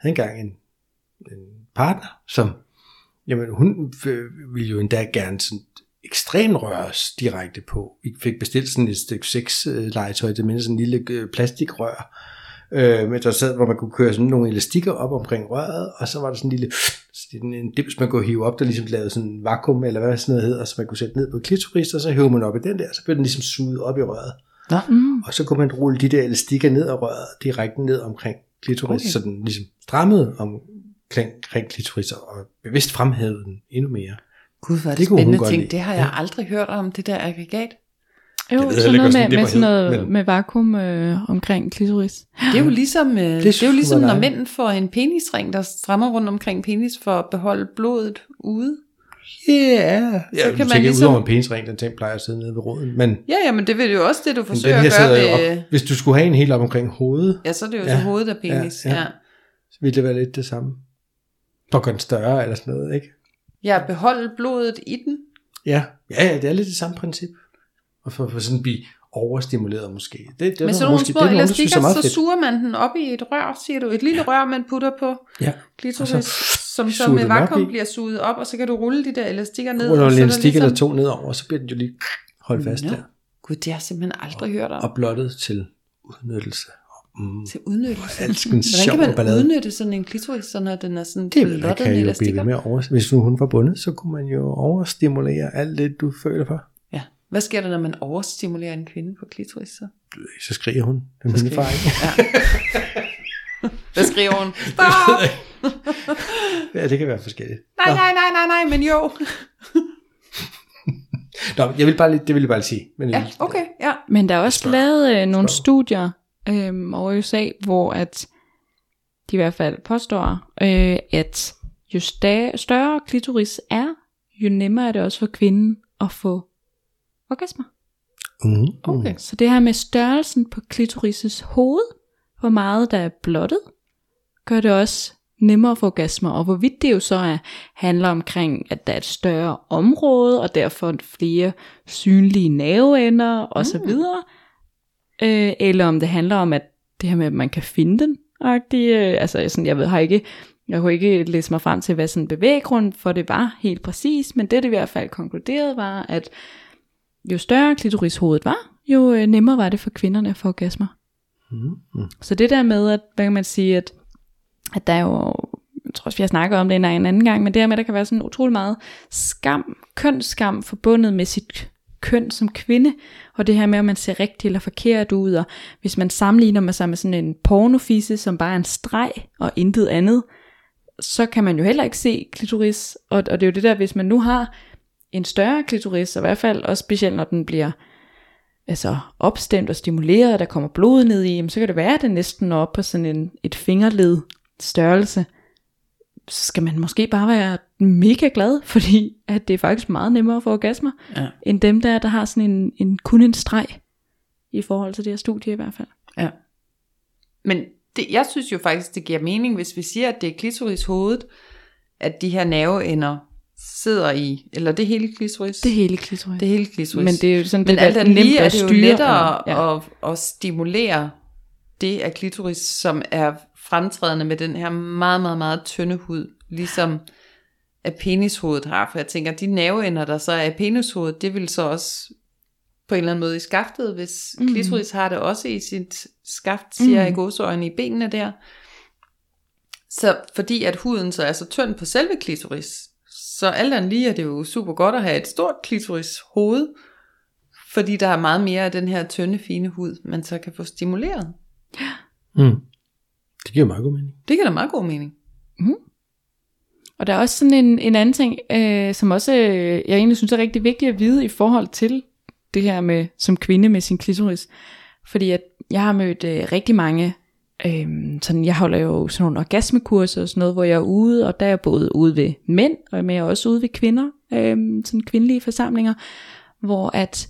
havde engang en, en partner, som, jamen hun ville jo endda gerne sådan ekstremt røres direkte på. Vi fik bestilt sådan et stykke sexlegetøj, det minder sådan en lille øh, plastikrør, øh, men der sad, hvor man kunne køre sådan nogle elastikker op omkring røret, og så var der sådan en lille sådan en dims, man kunne hive op, der ligesom lavede sådan en vakuum, eller hvad sådan noget hedder, så man kunne sætte ned på klitoris, og så hævde man op i den der, så blev den ligesom suget op i røret. Nå. Mm. Og så kunne man rulle de der elastikker ned af røret, direkte ned omkring klitoris, Okay. så den ligesom strammede omkring omkring klitoris, og bevidst fremhævede den endnu mere. Gud, hvor er det, Det spændende ting. Det har jeg aldrig hørt om, det der aggregat. Jo, Jeg ved sådan noget med, med sådan noget men- med vakuum øh, omkring klitoris. Det er jo ligesom, øh, det, det er jo ligesom når mænd får en penisring, der strammer rundt omkring penis for at beholde blodet ude. Yeah. Ja, kan kan man man ligesom- udover en penisring, den ting plejer at sidde nede ved roden, men Ja, ja, men det vil jo også det, du forsøger at gøre ved... op. Hvis du skulle have en helt op omkring hovedet, Ja, så er det jo Ja, så hovedet af penis. ja, Ja, ja. ja. så ville det være lidt det samme. For at gøre den større eller sådan noget, ikke? ja beholde blodet i den. Ja, ja, ja det er lidt det samme princip. Og for, for sådan at blive overstimuleret måske. Det, det der sådan nogle små det er elastikker, er så fedt. suger man den op i et rør, siger du. Et lille rør, man putter på Ja, klitoris, Og så som så med vakuum bliver suget op, og så kan du rulle de der elastikker ned. ruller og så en elastik ligesom- eller to nedover, og så bliver den jo lige holdt fast Nå. der. Gud, det har jeg simpelthen aldrig hørt om. Og blottet til udnyttelse. Mm. Til udnyttelse. Alskens Hvordan kan man ballade. udnytte sådan en klitoris, så når den er sådan Det blottet kan med jo blive elastikker? ved med at over... Hvis nu hun var bundet, så kunne man jo overstimulere alt det, du føler for. Hvad sker der, når man overstimulerer en kvinde på klitoris så? Så skriger hun. Det er min erfaring. Ja. Hvad skriver hun? Stop! Ja, det kan være forskelligt. Nej, nej, nej, nej, nej, men jo. Nå, jeg vil bare lige, det vil jeg bare lige sige. Men Ja, okay, ja. Men der er også Spørg. lavet øh, nogle Spørg. studier øh, over i USA, hvor at de i hvert fald påstår, øh, at jo større klitoris er, jo nemmere er det også for kvinden at få orgasmer. Mm. Okay. Så det her med størrelsen på klitoris' hoved, hvor meget der er blottet, gør det også nemmere få orgasmer. Og hvorvidt det jo så er, handler omkring, at der er et større område, og derfor flere synlige nerveender og så videre. Øh, eller om det handler om, at det her med, at man kan finde den. agtig, øh, altså sådan, jeg ved, har ikke, jeg kunne ikke læse mig frem til, hvad sådan bevæggrund for det var helt præcis, men det det i hvert fald konkluderede var, at jo større klitorishovedet var, jo øh, nemmere var det for kvinderne at få orgasmer. Mm. Så det der med, at, hvad kan man sige, at, at der er jo, jeg tror også, vi har snakket om det en en anden gang, men det her med, at der kan være sådan utrolig meget skam, kønsskam forbundet med sit køn som kvinde, og det her med, at man ser rigtig eller forkert ud, og hvis man sammenligner med sig med sådan en pornofisse, som bare er en streg og intet andet, så kan man jo heller ikke se klitoris, og, og det er jo det der, hvis man nu har en større klitoris, og i hvert fald også specielt, når den bliver altså opstemt og stimuleret, og der kommer blod ned i, jamen, så kan det være, at det næsten når op på sådan en, et fingerled størrelse. Så skal man måske bare være mega glad, fordi at det er faktisk meget nemmere at få orgasmer, Ja. end dem der, der har sådan en, en kun en streg, i forhold til det her studie i hvert fald. Ja. Men det, jeg synes jo faktisk, det giver mening, hvis vi siger, at det er klitoris hovedet, at de her nerveender sidder i, eller det hele klitoris? Det er hele klitoris. det er hele klitoris. Men det er jo sådan, Men det alt er nemt lige er at det jo styre. lettere ja. at, at stimulere det af klitoris, som er fremtrædende med den her meget, meget, meget tynde hud, ligesom at penishovedet har. For jeg tænker, de nerveender, der så er i penishovedet, det vil så også på en eller anden måde i skaftet, hvis mm. klitoris har det også i sit skaft, siger mm. i godsøjne i benene der. Så fordi at huden så er så tynd på selve klitoris, så alt andet lige er det jo super godt at have et stort klitoris hoved, fordi der er meget mere af den her tynde, fine hud, man så kan få stimuleret. Mm. Det giver meget god mening. Det giver da meget god mening. Og der er også sådan en, en anden ting, øh, som også øh, jeg egentlig synes er rigtig vigtigt at vide i forhold til det her med som kvinde med sin klitoris. Fordi at jeg har mødt øh, rigtig mange, Øhm, sådan, jeg holder jo sådan nogle orgasmekurser og sådan noget, hvor jeg er ude, og der er jeg både ude ved mænd, og men jeg er også ude ved kvinder, øhm, sådan kvindelige forsamlinger, hvor at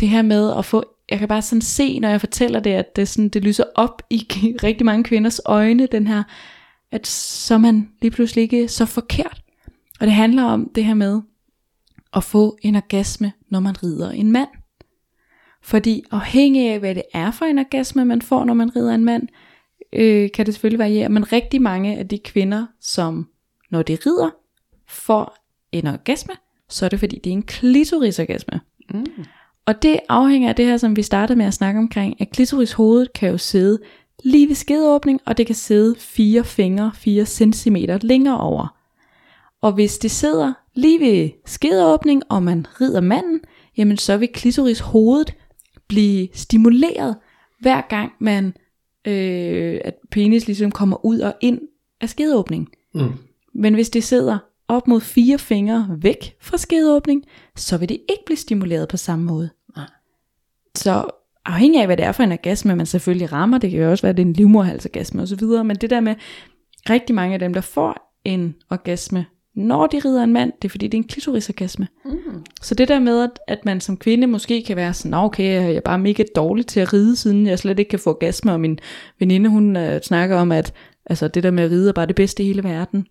det her med at få, jeg kan bare sådan se, når jeg fortæller det, at det, sådan, det lyser op i rigtig mange kvinders øjne, den her, at så er man lige pludselig ikke så forkert. Og det handler om det her med at få en orgasme, når man rider en mand. Fordi afhængig af, hvad det er for en orgasme, man får, når man rider en mand, øh, kan det selvfølgelig variere. Men rigtig mange af de kvinder, som når de rider, får en orgasme, så er det fordi, det er en klitorisorgasme. Mm. Og det afhænger af det her, som vi startede med at snakke omkring, at klitorishovedet kan jo sidde lige ved skedeåbning, og det kan sidde 4 fingre, 4 cm længere over. Og hvis det sidder lige ved skedeåbning, og man rider manden, jamen så vil klitorishovedet blive stimuleret, hver gang man, øh, at penis ligesom kommer ud og ind af skedeåbning. Mm. Men hvis det sidder op mod fire fingre væk fra skedeåbning, så vil det ikke blive stimuleret på samme måde. Nej. Så afhængig af, hvad det er for en orgasme, man selvfølgelig rammer, det kan jo også være, at det er en livmorhalsorgasme osv., men det der med rigtig mange af dem, der får en orgasme, når de rider en mand, det er fordi, det er en klitorisorgasme. Mm. Så det der med, at, at man som kvinde måske kan være sådan, "Nå, okay, jeg er bare mega dårlig til at ride, siden jeg slet ikke kan få orgasme, og min veninde, hun uh, snakker om, at altså, det der med at ride er bare det bedste i hele verden.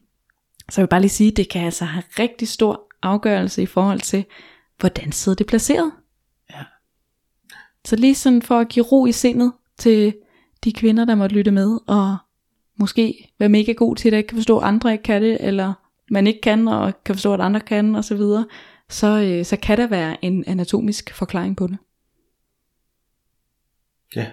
Så jeg vil bare lige sige, at det kan altså have rigtig stor afgørelse i forhold til, hvordan sidder det placeret. Ja. Så lige sådan for at give ro i sindet til de kvinder, der måtte lytte med, og måske være mega god til det, ikke kan forstå, at andre ikke kan det, eller man ikke kan, og kan forstå, at andre kan, og så videre, så, øh, så kan der være en anatomisk forklaring på det. Ja.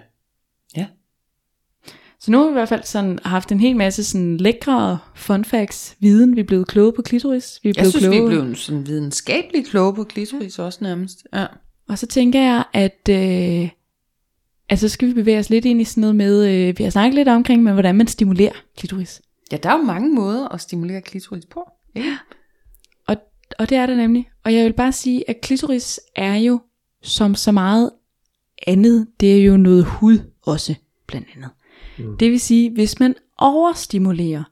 Så nu har vi i hvert fald sådan haft en hel masse sådan lækre fun facts, viden, vi er blevet kloge på klitoris. Vi er Jeg blevet synes, kloge. vi er blevet sådan videnskabeligt kloge på klitoris også nærmest. Ja. Og så tænker jeg, at øh, altså så skal vi bevæge os lidt ind i sådan noget med, øh, vi har snakket lidt omkring, men hvordan man stimulerer klitoris. Ja, der er jo mange måder at stimulere klitoris på. Ikke? Og, og det er det nemlig. Og jeg vil bare sige, at klitoris er jo som så meget andet, det er jo noget hud også, blandt andet. Mm. Det vil sige, hvis man overstimulerer,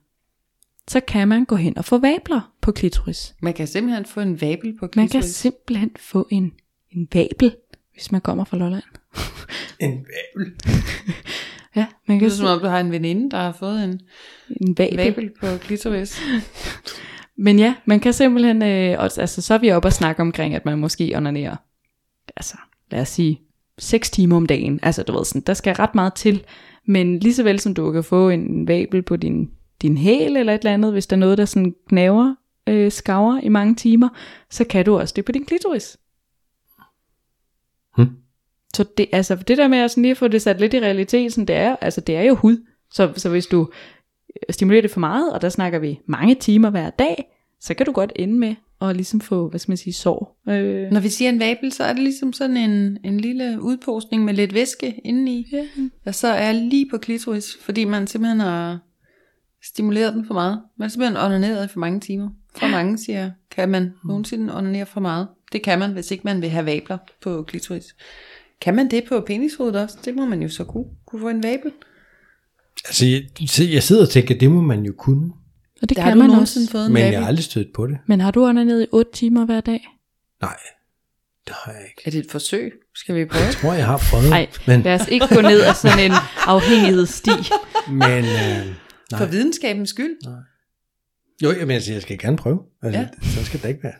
så kan man gå hen og få vabler på klitoris. Man kan simpelthen få en vabel på Man kan klitoris. simpelthen få en, en vabel, hvis man kommer fra Lolland. En vabel. Ja, man Det kan er som om, du har en veninde, der har fået en en vabel. vabel på klitoris. Men ja, man kan simpelthen, øh, altså så er vi oppe og snakke omkring, at man måske onanerer, altså lad os sige, 6 timer om dagen. Altså du ved sådan, der skal ret meget til. Men lige så vel som du kan få en vabel på din, din hæl eller et eller andet, hvis der er noget, der sådan knaver, øh, skaver i mange timer, så kan du også det på din klitoris. Så det, altså det der med at sådan lige få det sat lidt i realiteten, det er, altså det er jo hud. Så, så hvis du stimulerer det for meget, og der snakker vi mange timer hver dag, så kan du godt ende med at ligesom få, hvad skal man sige, sår. Øh, Når vi siger en vabel, så er det ligesom sådan en, en lille udposning med lidt væske indeni, ja. der så er lige på klitoris, fordi man simpelthen har stimuleret den for meget. Man har simpelthen onaneret i for mange timer. For mange siger, kan man nogensinde onanere for meget? Det kan man, hvis ikke man vil have vabler på klitoris. Kan man det på penishovedet også? Det må man jo så kunne, kunne få en vabel. Altså, jeg, jeg sidder og tænker, det må man jo kunne. Og det Der kan man også. fået en Men jeg vabel. har aldrig stødt på det. Men har du ned i 8 timer hver dag? Nej, det har jeg ikke. Er det et forsøg? Skal vi prøve? Jeg tror, jeg har prøvet. Nej, men, lad os ikke gå ned ad sådan en afhængighedssti. men øh, For nej. videnskabens skyld. Jo, jamen, altså, jeg skal gerne prøve. Altså, Ja. Så skal det ikke være.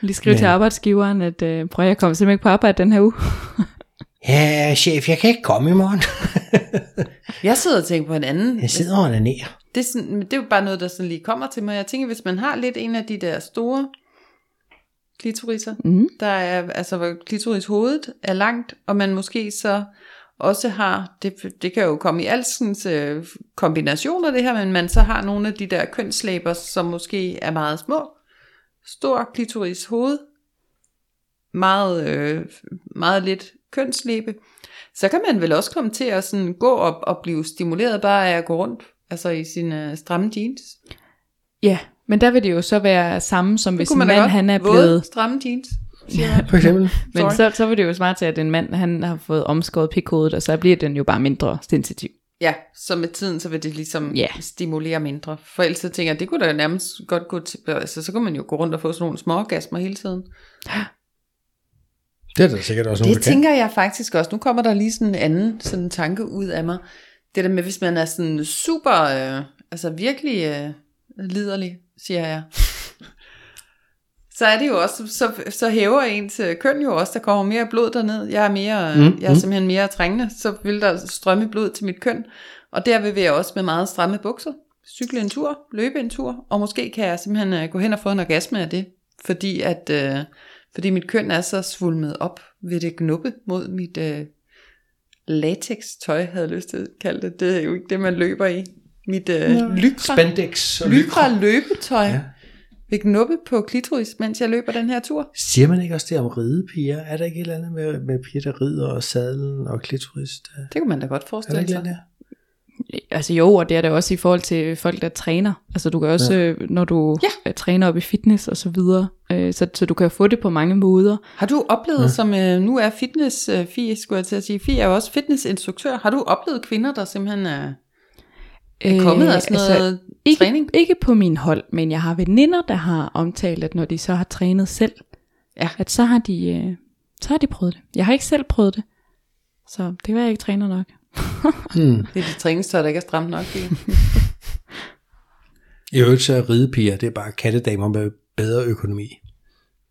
Lige skrive Men- til arbejdsgiveren, at øh, prøv jeg kommer simpelthen ikke på arbejde den her uge. Ja, chef, jeg kan ikke komme i morgen. Jeg sidder og tænker på en anden. Jeg sidder og onanerer. Det er, sådan, det er jo bare noget, der sådan lige kommer til mig. Jeg tænker, hvis man har lidt en af de der store klitoriser, Mm. der er, altså hvor klitorishovedet er langt, og man måske så også har, det, det kan jo komme i alskens øh, kombinationer det her, men man så har nogle af de der kønslæber, som måske er meget små. Stor klitoris hoved, meget, øh, meget lidt kønslæbe. Så kan man vel også komme til at sådan gå op og blive stimuleret bare af at gå rundt, altså i sine øh, stramme jeans. Ja, men der vil det jo så være samme, som hvis kunne en mand godt. han er Våde, blevet... stramme jeans. For eksempel. Men så, så vil det jo smart til, at en mand han har fået omskåret pikhovedet, og så bliver den jo bare mindre sensitiv. Ja, så med tiden, så vil det ligesom Ja. stimulere mindre. For ellers så tænker jeg, det kunne da nærmest godt gå til, altså så kunne man jo gå rundt og få sådan nogle små orgasmer hele tiden. Det er der sikkert også nogen, Det der kan. tænker jeg faktisk også. Nu kommer der lige sådan en anden sådan tanke ud af mig. Det der med, hvis man er sådan super, øh, altså virkelig øh, liderlig, siger jeg. Så er det jo også, så, så hæver ens øh, køn jo også, der kommer mere blod derned. Jeg er, mere, Mm, mm, jeg er mm. simpelthen mere trængende, så vil der strømme blod til mit køn. Og derved vil jeg også med meget stramme bukser cykle en tur, løbe en tur, og måske kan jeg simpelthen øh, gå hen og få en orgasme af det, fordi at øh, fordi mit køn er så svulmet op ved det knuppe mod mit øh, latex tøj, havde jeg lyst til at kalde det. Det er jo ikke det, man løber i. Mit øh, lykra, Spandex og lykra løbetøj Ja. ja. ved knuppe på klitoris, mens jeg løber den her tur. Siger man ikke også det om ridepiger? Er der ikke et eller andet med, med piger, der rider og sadlen og klitoris? Der? Det kunne man da godt Er der forestille ikke sig. Altså jo, og det er det også i forhold til folk, der træner. Altså du kan også, ja. når du Ja. ja. træner op i fitness og så videre, øh, så, så du kan få det på mange måder. Har du oplevet, ja. som øh, nu er fitness, øh, Fie, skulle jeg til at sige, Fie er jo også fitnessinstruktør, har du oplevet kvinder, der simpelthen er, er kommet af sådan noget altså, ikke, træning? Ikke på min hold, men jeg har veninder, der har omtalt, at når de så har trænet selv, Ja. at så har de, øh, så har de prøvet det. Jeg har ikke selv prøvet det, så det kan være, jeg ikke træner nok. Hmm. Det er de træningstøj, der ikke er stramt nok. I øvrigt så er ridepiger, det er bare kattedamer med bedre økonomi.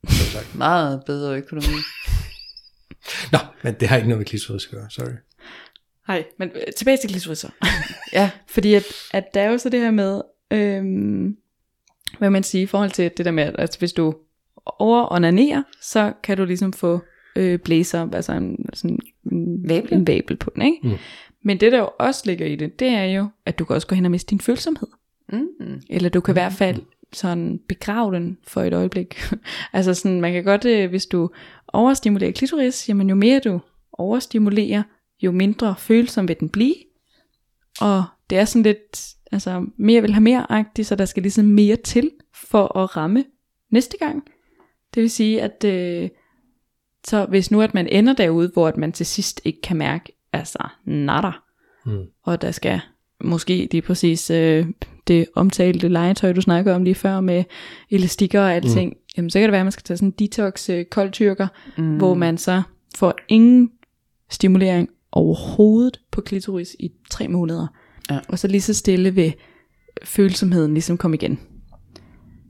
Så sagt. Meget bedre økonomi. Nå, men det har ikke noget med klitoris at gøre, sorry. Nej, men øh, tilbage til klitoris Ja, Fordi at, at der er jo så det her med, øhm, hvad man siger i forhold til det der med, at altså, hvis du overonanerer, så kan du ligesom få øh, blæser, altså en, sådan, en, Vabel. en vabel på den, ikke? Mm. Men det der jo også ligger i det, det er jo, at du kan også gå hen og miste din følsomhed. mm. Eller du kan i hvert fald sådan begrave den for et øjeblik. altså sådan, man kan godt, øh, hvis du overstimulerer klitoris, jamen jo mere du overstimulerer, jo mindre følsom vil den blive. Og det er sådan lidt, altså mere vil have mere-agtigt, så der skal ligesom mere til for at ramme næste gang. Det vil sige, at øh, så hvis nu at man ender derude, hvor at man til sidst ikke kan mærke, altså nada, Mm. og der skal måske lige præcis øh, det omtalte legetøj, du snakker om lige før, med elastikker og alting, mm. jamen så kan det være, at man skal tage sådan en detox øh, koldtyrker, mm. hvor man så får ingen stimulering overhovedet på klitoris i tre måneder. Ja. Og så lige så stille vil følsomheden ligesom komme igen.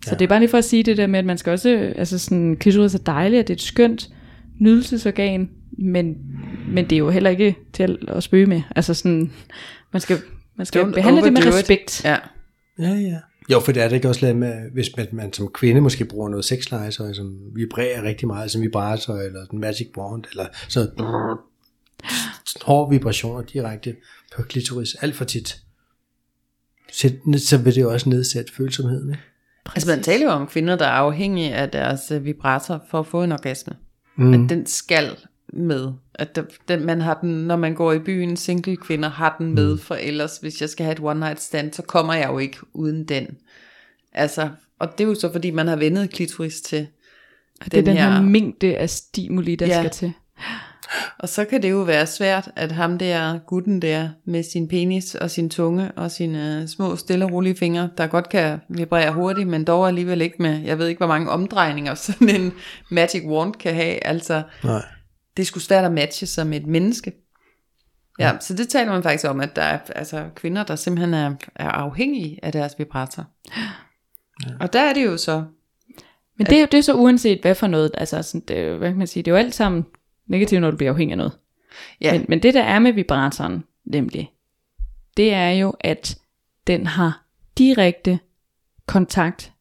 Så Ja. det er bare lige for at sige det der med, at man skal også, altså sådan, klitoris er dejligt, at det er et skønt nydelsesorgan, men, men det er jo heller ikke til at, spøge med. Altså sådan, man skal, man skal Don't behandle det med overdo it. respekt. Ja. Ja, ja. Jo, for det er det ikke også lavet med, hvis man, man som kvinde måske bruger noget sexlegetøj, som vibrerer rigtig meget, som vibrator, eller en magic wand, eller sådan noget hårde vibrationer direkte på klitoris, alt for tit. Så, så vil det jo også nedsætte følsomheden, ikke? Altså man taler jo om kvinder, der er afhængige af deres øh, vibrator for at få en orgasme. Mm. At den skal med. At der, den, man har den, når man går i byen, single kvinder har den med, for ellers hvis jeg skal have et one night stand, så kommer jeg jo ikke uden den. Altså, og det er jo så fordi man har vendet klitoris til Det er den her, her mængde af stimuli, der Ja. skal til. Og så kan det jo være svært, at ham der, gutten der, med sin penis og sin tunge og sine øh, små, stille og rolige fingre, der godt kan vibrere hurtigt, men dog alligevel ikke med, jeg ved ikke, hvor mange omdrejninger sådan en magic wand kan have. Altså, Nej. det sgu svært at matche som et menneske. Ja, så det taler man faktisk om, at der er altså, kvinder, der simpelthen er, er afhængige af deres vibrator. Ja. Og der er det jo så, Men det, er jo- det er så uanset hvad for noget, altså sådan, det, hvad kan man sige, det er jo alt sammen negativt, når du bliver afhængig af noget. ja, Men, men det der er med vibratoren, nemlig, det er jo, at den har direkte kontakt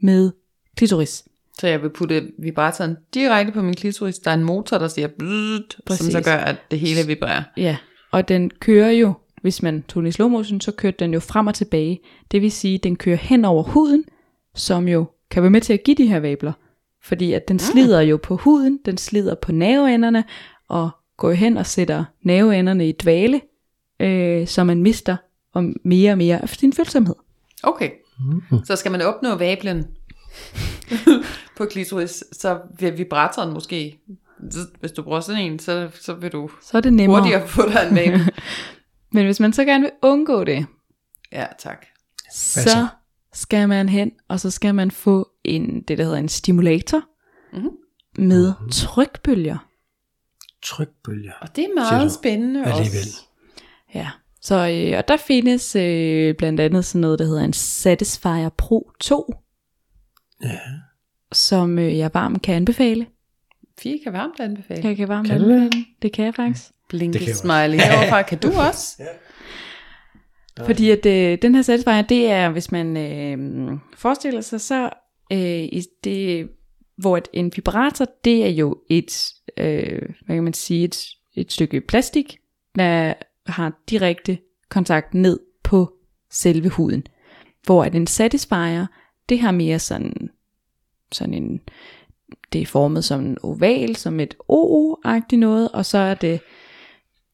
med klitoris. så jeg vil putte vibratoren direkte på min klitoris. Der er en motor, der siger, bzzzt, som så gør, at det hele vibrerer. Ja, og den kører jo, hvis man tog den i slow motion, så kørte den jo frem og tilbage. Det vil sige, at den kører hen over huden, som jo kan være med til at give de her vabler. Fordi at den slider jo på huden, den slider på nerveenderne, og går hen og sætter nerveenderne i dvale, øh, så man mister om mere og mere af sin følsomhed. Okay, Mm. så skal man opnå vablen, på klitoris, så vil vibratoren måske, hvis du bruger sådan en, så, så vil du Så er det nemmere. hurtigere få dig en vabel. Men hvis man så gerne vil undgå det, ja, tak. så, så? Skal man hen, og så skal man få en, det der hedder en stimulator, Mhm. med trykbølger. Trykbølger. Og det er meget spændende Alligevel. også. Ja, så, øh, og der findes øh, blandt andet sådan noget, der hedder en Satisfyer Pro 2, Ja. som øh, jeg varmt kan anbefale. Fie kan varmt anbefale. Jeg kan varmt Kan anbefale. Det? det kan jeg faktisk. Blinke smiley heroverfra. Kan du også? Fordi at øh, den her satisfier, det er, hvis man øh, forestiller sig, så øh, i det, hvor et, en vibrator, det er jo et, øh, hvad kan man sige, et, et stykke plastik, der har direkte kontakt ned på selve huden. Hvor at en satisfier, det har mere sådan, sådan en, det er formet som en oval, som et O-agtigt noget, og så er det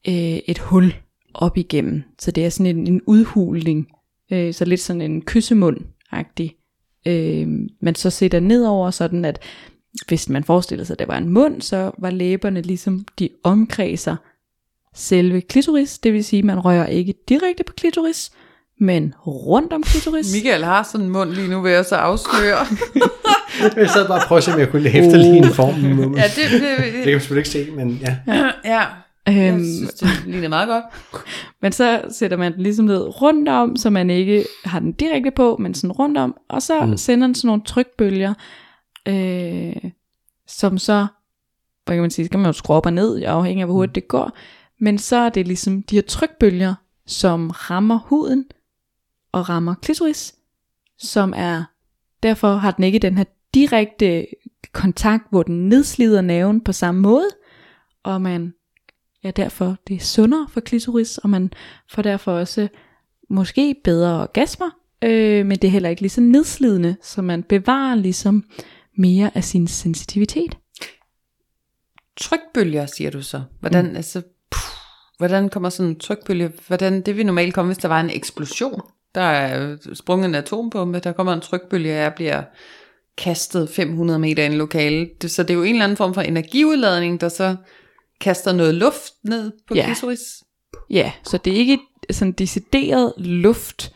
øh, et hul op igennem. Så det er sådan en, en udhulning, øh, så lidt sådan en kyssemund-agtig. Øh, man så sætter nedover, sådan at hvis man forestiller sig, at det var en mund, så var læberne ligesom, de omkredser selve klitoris, det vil sige, at man rører ikke direkte på klitoris, men rundt om klitoris. Michael har sådan en mund lige nu, vil jeg så afsløre. Jeg sad bare og prøvede at se, om jeg kunne efterligne en form. ja, det, det, det, det kan man selvfølgelig ikke se, men ja. ja. Jeg Øhm, synes, det ligner meget godt. Men så sætter man den ligesom ned rundt om, så man ikke har den direkte på, men sådan rundt om, og så mm. sender den sådan nogle trykbølger, øh, som så, hvad kan man sige, så kan man jo skrue op og ned, afhængig af hvor hurtigt det går, men så er det ligesom de her trykbølger, som rammer huden og rammer klitoris, som er, derfor har den ikke den her direkte kontakt, hvor den nedslider nerven på samme måde, og man ja, derfor det er sundere for klitoris, og man får derfor også måske bedre orgasmer, øh, men det er heller ikke lige så nedslidende, så man bevarer ligesom mere af sin sensitivitet. Trykbølger, siger du så. Hvordan, mm. altså, puh, hvordan kommer sådan en trykbølge? Hvordan, det vil normalt komme, hvis der var en eksplosion. Der er sprunget en atombombe, der kommer en trykbølge, og jeg bliver kastet 500 meter ind i. Det, så det er jo en eller anden form for energiudladning, der så kaster noget luft ned på Ja. klitoris. Ja, så det er ikke sådan decideret luft,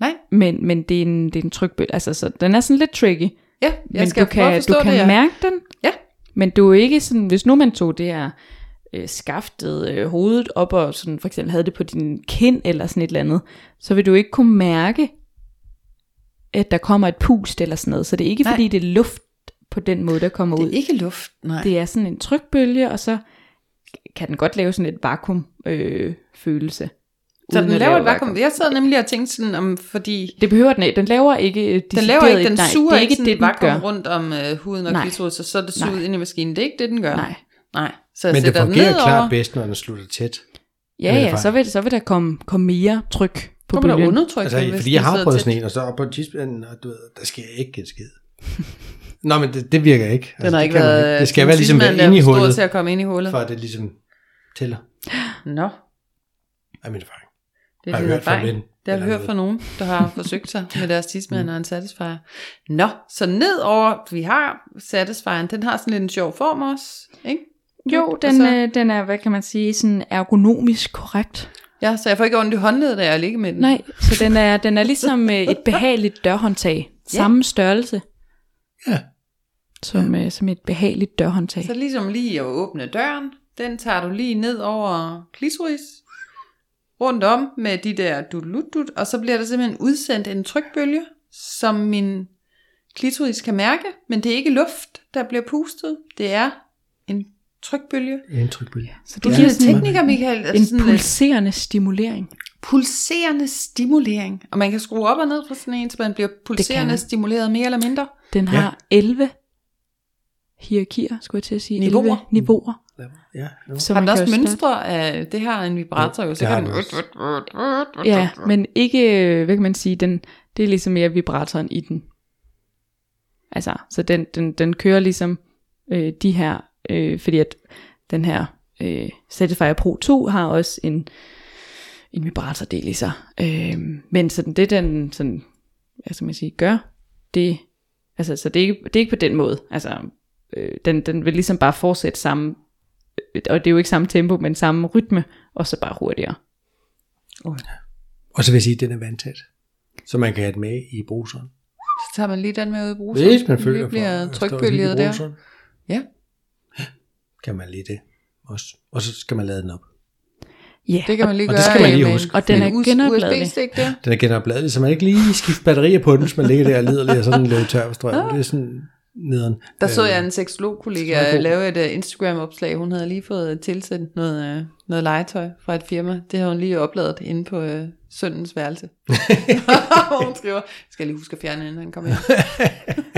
Nej, men, men det, er en, det er en trykbølge. Altså, så den er sådan lidt tricky. ja, jeg men skal du kan, du kan det. ja. mærke den, Ja, Men du er ikke sådan, hvis nu man tog det her øh, skaftet øh, hovedet op og sådan for eksempel havde det på din kind eller sådan et eller andet, så vil du ikke kunne mærke, at der kommer et pust eller sådan noget. Så det er ikke Nej. fordi det er luft på den måde, der kommer det ud. er ikke luft. Nej. Det er sådan en trykbølge, og så kan den godt lave sådan et vakuum øh, følelse. så den laver lave et vakuum. Jeg sad nemlig og tænkte sådan, om, fordi Det behøver den ikke. Den laver ikke øh, den laver ikke, den nej, suger det er ikke sådan det, vakuum gør. rundt om øh, huden og klitoris, og så er det suget Nej. ind i maskinen. Det er ikke det, den gør. Nej. Nej. Så jeg Men det fungerer nedover. klart bedst, når den slutter tæt. Ja, ja, så vil, så vil der komme, komme mere tryk på Kommer der bølgen. undertryk? Altså, fordi jeg har prøvet sådan en, og så op på tidsplanen, og du ved, der jeg ikke en skid. Nå, men det, det virker ikke. Den har det ikke kan man været... Det skal være ligesom være inde i er hullet, til at komme ind i hullet. for at det ligesom tæller. Nå, Er min erfaring. det Har er jeg din hørt fra erfaring. ven, Det har vi eller hørt fra nogen, der har forsøgt sig med deres tidsmand og en satisfier. Nå, så nedover, vi har satisfieren, den har sådan lidt en sjov form også, ikke? Jo, den, så- øh, den er, hvad kan man sige, sådan ergonomisk korrekt. Ja, så jeg får ikke ondt i håndledet, da jeg ligger med den. Nej, så den er, den er ligesom øh, et behageligt dørhåndtag. Samme størrelse. Ja. Som, øh, som et behageligt dørhåndtag. Så ligesom lige at åbne døren, den tager du lige ned over klitoris, rundt om med de der dut og så bliver der simpelthen udsendt en trykbølge, som min klitoris kan mærke, men det er ikke luft, der bliver pustet, det er en trykbølge. En trykbølge. Så Du det er lidt tekniker, Michael. Altså en sådan lidt pulserende stimulering. pulserende stimulering. Og man kan skrue op og ned på sådan en, så man bliver pulserende stimuleret mere eller mindre. Den Ja. har 11 hierarkier, skulle jeg til at sige. Niveauer. 11 niveauer. Ja, jo. Så Har den også mønstre af, det her er en vibrator jo, så kan den også. Ja, men ikke, øh, hvad kan man sige, den, det er ligesom mere vibratoren i den. Altså, så den, den, den kører ligesom øh, de her, øh, fordi at den her øh, Satisfyer Pro 2 har også en, en vibratordel i sig. Øh, men sådan det den sådan, hvad skal man sige, gør, det, Altså, så det er, ikke, det er ikke på den måde. Altså, øh, den, den vil ligesom bare fortsætte samme, øh, og det er jo ikke samme tempo, men samme rytme, og så bare hurtigere. Og så vil jeg sige, at den er vandtæt. Så man kan have den med i bruseren. Så tager man lige den med ud i bruseren. Hvis man føler Lige for bliver at stå trykbølget der. Ja. Kan man lige det også. Og så skal man lade den op. Ja, Det kan man lige og gøre. det skal man lige huske. Og den en er genopladelig. Den er genopladelig, så man ikke lige skifter batterier på den, hvis man ligger der og lider lidt og sådan lidt tør på strømmen. Det er sådan nederen. Der så Øh, jeg en Så er seksolog-kollega lave et uh, Instagram-opslag. Hun havde lige fået tilsendt noget, uh, noget legetøj fra et firma. Det havde hun lige opladet inde på uh, søndens værelse. Hun skriver, skal jeg lige huske at fjerne, inden han kommer hjem.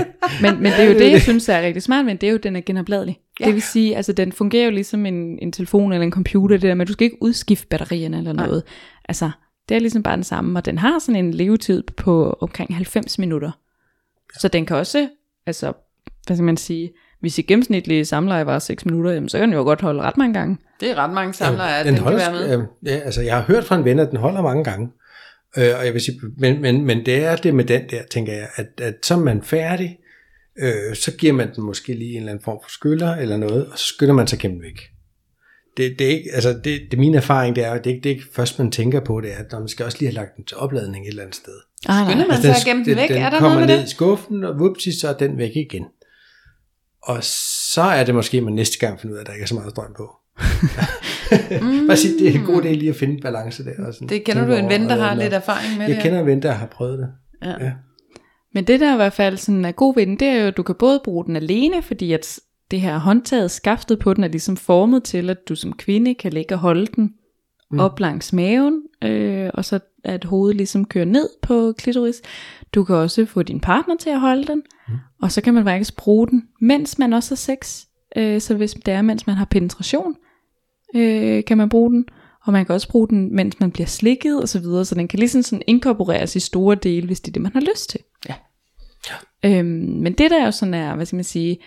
Men, men det er jo det, jeg synes er rigtig smart, men det er jo, at den er genopladelig. Ja. Det vil sige, altså den fungerer jo ligesom en, en telefon eller en computer, det der at du skal ikke udskifte batterierne eller Nej. noget. Altså, det er ligesom bare den samme, og den har sådan en levetid på omkring 90 minutter. Så den kan også, altså, hvad skal man sige, hvis i gennemsnitlige samleje var 6 minutter, jamen, så kan den jo godt holde ret mange gange. Det er ret mange samlere, at den den, kan holder, være med. ja, altså jeg har hørt fra en ven, at den holder mange gange. Øh, og jeg vil sige, men, men, men det er det med den der, tænker jeg, at, at så er man færdig, øh, så giver man den måske lige en eller anden form for skyller eller noget, og så skyller man sig gennem væk. Det, det er ikke, altså det, det, min erfaring, det er, det er, ikke, det er ikke først, man tænker på det, er, at man skal også lige have lagt den til opladning et eller andet sted. Ah, Skynder man sig at gemme den væk? den Er der kommer noget med ned det? i skuffen, og vupti, så er den væk igen. Og så er det måske, man næste gang finder ud af, at der ikke er så meget strøm på. Bare sige, det er en god idé lige at finde balance der. Og sådan, Det kender du en ven, der har den lidt erfaring med Jeg det. kender en ven, der har prøvet det. Ja. Ja. Men det der i hvert fald sådan er god ved den, det er jo, at du kan både bruge den alene, fordi at det her håndtaget, skaftet på den, er ligesom formet til, at du som kvinde kan ligge og holde den mm. op langs maven, øh, og så at hovedet ligesom kører ned på klitoris. Du kan også få din partner til at holde den, mm. og så kan man faktisk bruge den, mens man også har sex. Øh, så hvis det er, mens man har penetration, øh, kan man bruge den. Og man kan også bruge den, mens man bliver slikket og så videre, så den kan ligesom sådan inkorporeres i store dele, hvis det er det, man har lyst til. Ja. Øhm, men det der jo sådan er, hvad skal man sige,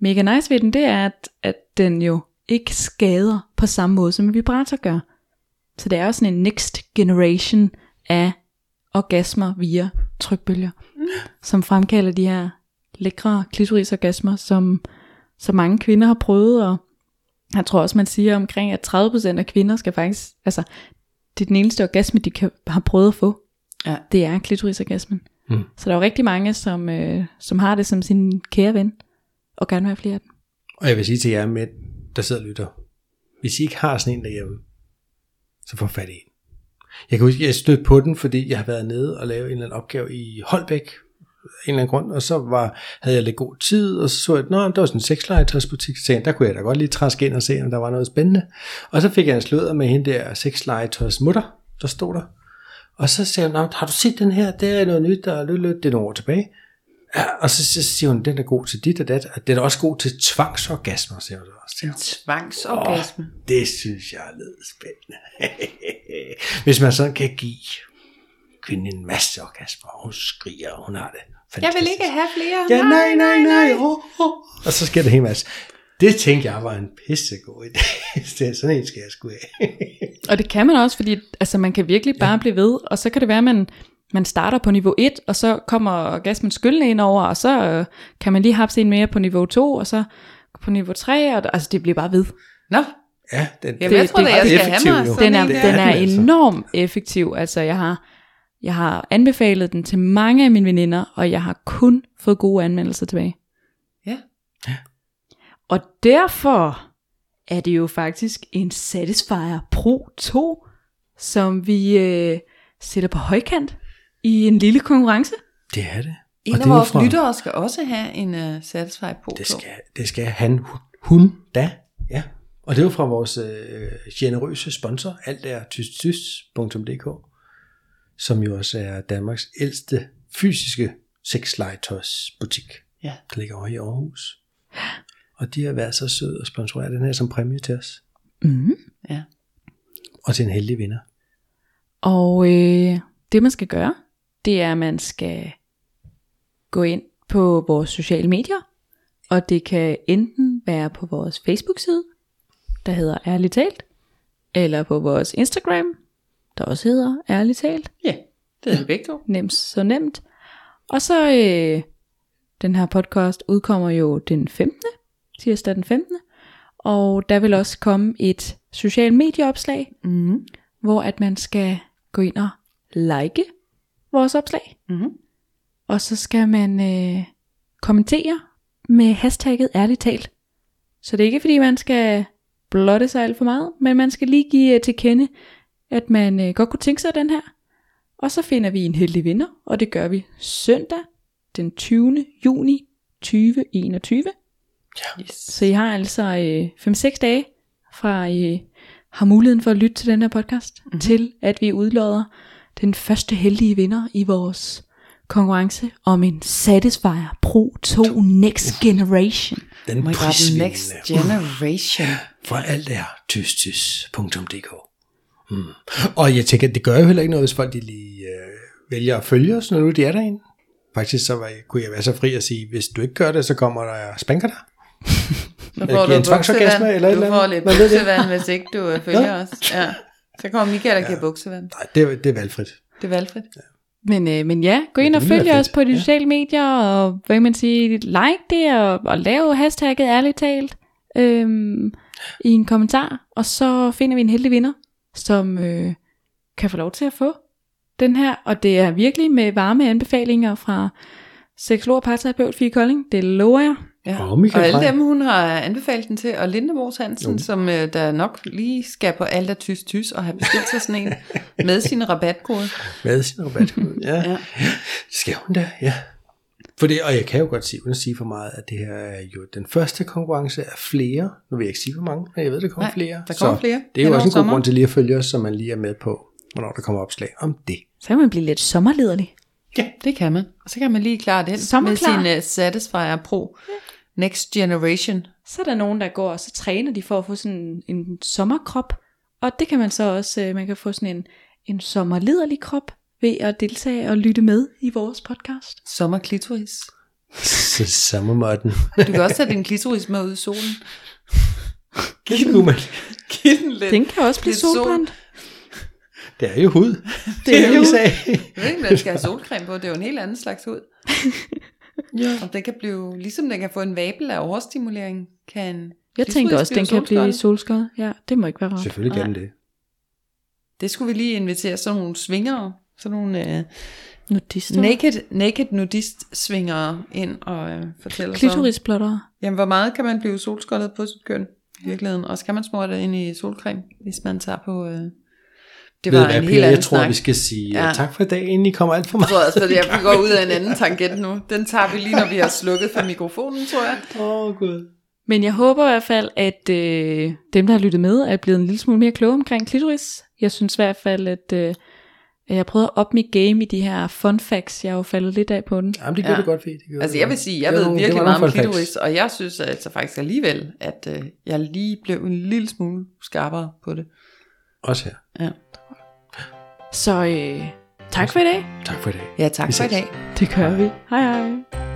mega nice ved den, det er, at, at den jo ikke skader på samme måde, som en vibrator gør. Så det er jo sådan en next generation af orgasmer via trykbølger. Som fremkalder de her lækre klitorisorgasmer, som, som mange kvinder har prøvet, og jeg tror også, man siger omkring, at 30% af kvinder skal faktisk, altså, det er den eneste orgasme, de kan, har prøvet at få. Ja. Det er klitorisorgasmen. Mm. Så der er jo rigtig mange, som, øh, som har det som sin kære ven, og gerne vil have flere af dem. Og jeg vil sige til jer mænd, der sidder og lytter, hvis I ikke har sådan en derhjemme, så få fat i en. Jeg kan huske, jeg stødte på den, fordi jeg har været nede og lavet en eller anden opgave i Holbæk, en eller anden grund, og så var, havde jeg lidt god tid, og så så jeg, at der var sådan en sexlegetøjsbutik, så der kunne jeg da godt lige træske ind og se, om der var noget spændende. Og så fik jeg en sløder med hende der sexlegetøjs mutter, der stod der. Og så sagde hun, har du set den her? Det er noget nyt, der er lidt, lidt, det er nogle år tilbage. Ja, og så, så siger hun, den er god til dit og dat, og den er også god til tvangsorgasmer, siger hun så også til tvangsorgasme. Åh, det synes jeg er lidt spændende. Hvis man sådan kan give kvinden en masse orgasmer, og hun skriger, og hun har det Jeg fantastisk. vil ikke have flere. Ja, nej, nej, nej. Oh, oh. Og så sker det en masse. Det tænkte jeg var en pissegod idé. Sådan en skal jeg sgu af. Og det kan man også, fordi altså, man kan virkelig bare ja. blive ved, og så kan det være, at man, man starter på niveau 1, og så kommer orgasmen skyldende ind over, og så øh, kan man lige hapse en mere på niveau 2, og så på niveau 3, og altså det bliver bare ved. Nå, Ja, den, Jamen, jeg tror det er jeg skal effektiv, have mig Den er, den er den altså. enormt effektiv, altså jeg har, jeg har anbefalet den til mange af mine veninder, og jeg har kun fået gode anmeldelser tilbage. Ja. Og derfor er det jo faktisk en Satisfyer Pro 2, som vi øh, sætter på højkant i en lille konkurrence. Det er det. En Og af er vores fra- lyttere skal også have en uh, Satisfy på. Det skal, det skal han, hun, hun da. Ja. Og det er jo fra vores øh, generøse sponsor, alt er tystys.dk, som jo også er Danmarks ældste fysiske sexlegetøjsbutik. Ja. Der ligger over i Aarhus. Og de har været så søde at sponsorere den her som præmie til os. Mm. Ja. Og til en heldig vinder. Og øh, det man skal gøre, det er, at man skal gå ind på vores sociale medier, og det kan enten være på vores Facebook-side, der hedder Ærligt Talt, eller på vores Instagram, der også hedder Ærligt Talt. Ja, det er begge to. Nemt så nemt. Og så øh, Den her podcast udkommer jo den 15. tirsdag den 15. Og der vil også komme et social medieopslag, Mm-hmm. hvor at man skal gå ind og like vores opslag. Mm-hmm. Og så skal man øh, kommentere med hashtagget ærligt talt. Så det er ikke fordi man skal blotte sig alt for meget, men man skal lige give øh, til kende, at man øh, godt kunne tænke sig den her. Og så finder vi en heldig vinder, og det gør vi søndag den 20. juni 2021. Yes. Så I har altså øh, 5-6 dage fra I har muligheden for at lytte til den her podcast, mm-hmm. til at vi udlodder den første heldige vinder i vores konkurrence om en Satisfyer Pro 2 Next Generation. Den Oh god, next generation. for alt er tystys.dk. Mm. Og jeg tænker, det gør jo heller ikke noget, hvis folk de lige øh, vælger at følge os, når nu de er derinde. Faktisk så var, kunne jeg være så fri at sige, hvis du ikke gør det, så kommer der spanker der. Nu får du buksevand. eller Du får lidt Man ved det. buksevand, hvis ikke du øh, følger os. Ja. Så kommer Michael og giver buksevand. Nej, det, er- det er valgfrit. Det er valgfrit. Men, øh, men ja, gå ind Ja, og følg os på de Ja. sociale medier, og hvad kan man sige, like det, og, og lave hashtagget ærligt talt øhm, i en kommentar, og så finder vi en heldig vinder, som øh, kan få lov til at få den her, og det er virkelig med varme anbefalinger fra seksolog og parterapeut Fie Kolding, det lover jeg. Ja. Og Michael og alle Frey. dem, hun har anbefalet den til, og Linde Mors Hansen, Jo. som øh, der nok lige skal på alt af tys tys, og have bestilt sig sådan en med sin rabatkode. Med sin rabatkode. Ja. Ja. Det skal hun da, ja. For det, og jeg kan jo godt sige, uden at sige for meget, at det her er jo den første konkurrence af flere. Nu vil jeg ikke sige for mange, men jeg ved, der kommer Nej, flere. der kommer så flere Det er jo også en god sommeren. grund til lige at følge os, så man lige er med på, hvornår der kommer opslag om det. Så kan man blive lidt sommerlederlig. Det kan man. Og så kan man lige klare den Sommerklar. med sin uh, Satisfyer Pro Next Generation. Så er der nogen, der går, og så træner de for at få sådan en sommerkrop. Og det kan man så også, øh, man kan få sådan en, en sommerlederlig krop ved at deltage og lytte med i vores podcast. Sommerklitoris. Så sommermåtten. Du kan også tage din klitoris med ud i solen. det kunne man. Giv den lidt. Den kan også blive Lidt sol. Det er jo hud. Det er jo- sagde. Jeg ved ikke, den skal have solcreme på. Det er jo en helt anden slags hud. ja. Og den kan blive, ligesom den kan få en vabel af overstimulering, kan Jeg tænker også, den kan blive solskåret. Ja, det må ikke være rart. Selvfølgelig kan det. Det skulle vi lige invitere sådan nogle svingere, sådan nogle uh, Nudister. naked, naked nudist svingere ind og uh, fortælle Klitorisplotter. jamen, hvor meget kan man blive solskoldet på sit køn i virkeligheden. Og så kan man smøre det ind i solcreme, hvis man tager på... Uh, det Ved var du hvad, en helt anden jeg tror, snak. vi skal sige Ja. tak for i dag, inden I kommer alt for Jeg meget. tror også, at jeg går ud af en anden tangent nu. Den tager vi lige, når vi har slukket for mikrofonen, tror jeg. Åh, oh, Gud. Men jeg håber i hvert fald, at øh, dem, der har lyttet med, er blevet en lille smule mere kloge omkring klitoris. Jeg synes i hvert fald, at, øh, jeg prøvet at op mit game i de her fun facts. Jeg har jo faldet lidt af på den. Jamen, det gør Ja. det godt, Fie. Det gør Altså jeg vil sige, jeg ved nogle- virkelig meget om facts. klitoris, og jeg synes altså faktisk alligevel, at øh, jeg lige blev en lille smule skarpere på det. Også her. Ja, Så øh, tak for i dag. Tak for i dag. ja tak Vi for i ses. dag. Det gør vi. Hej hej.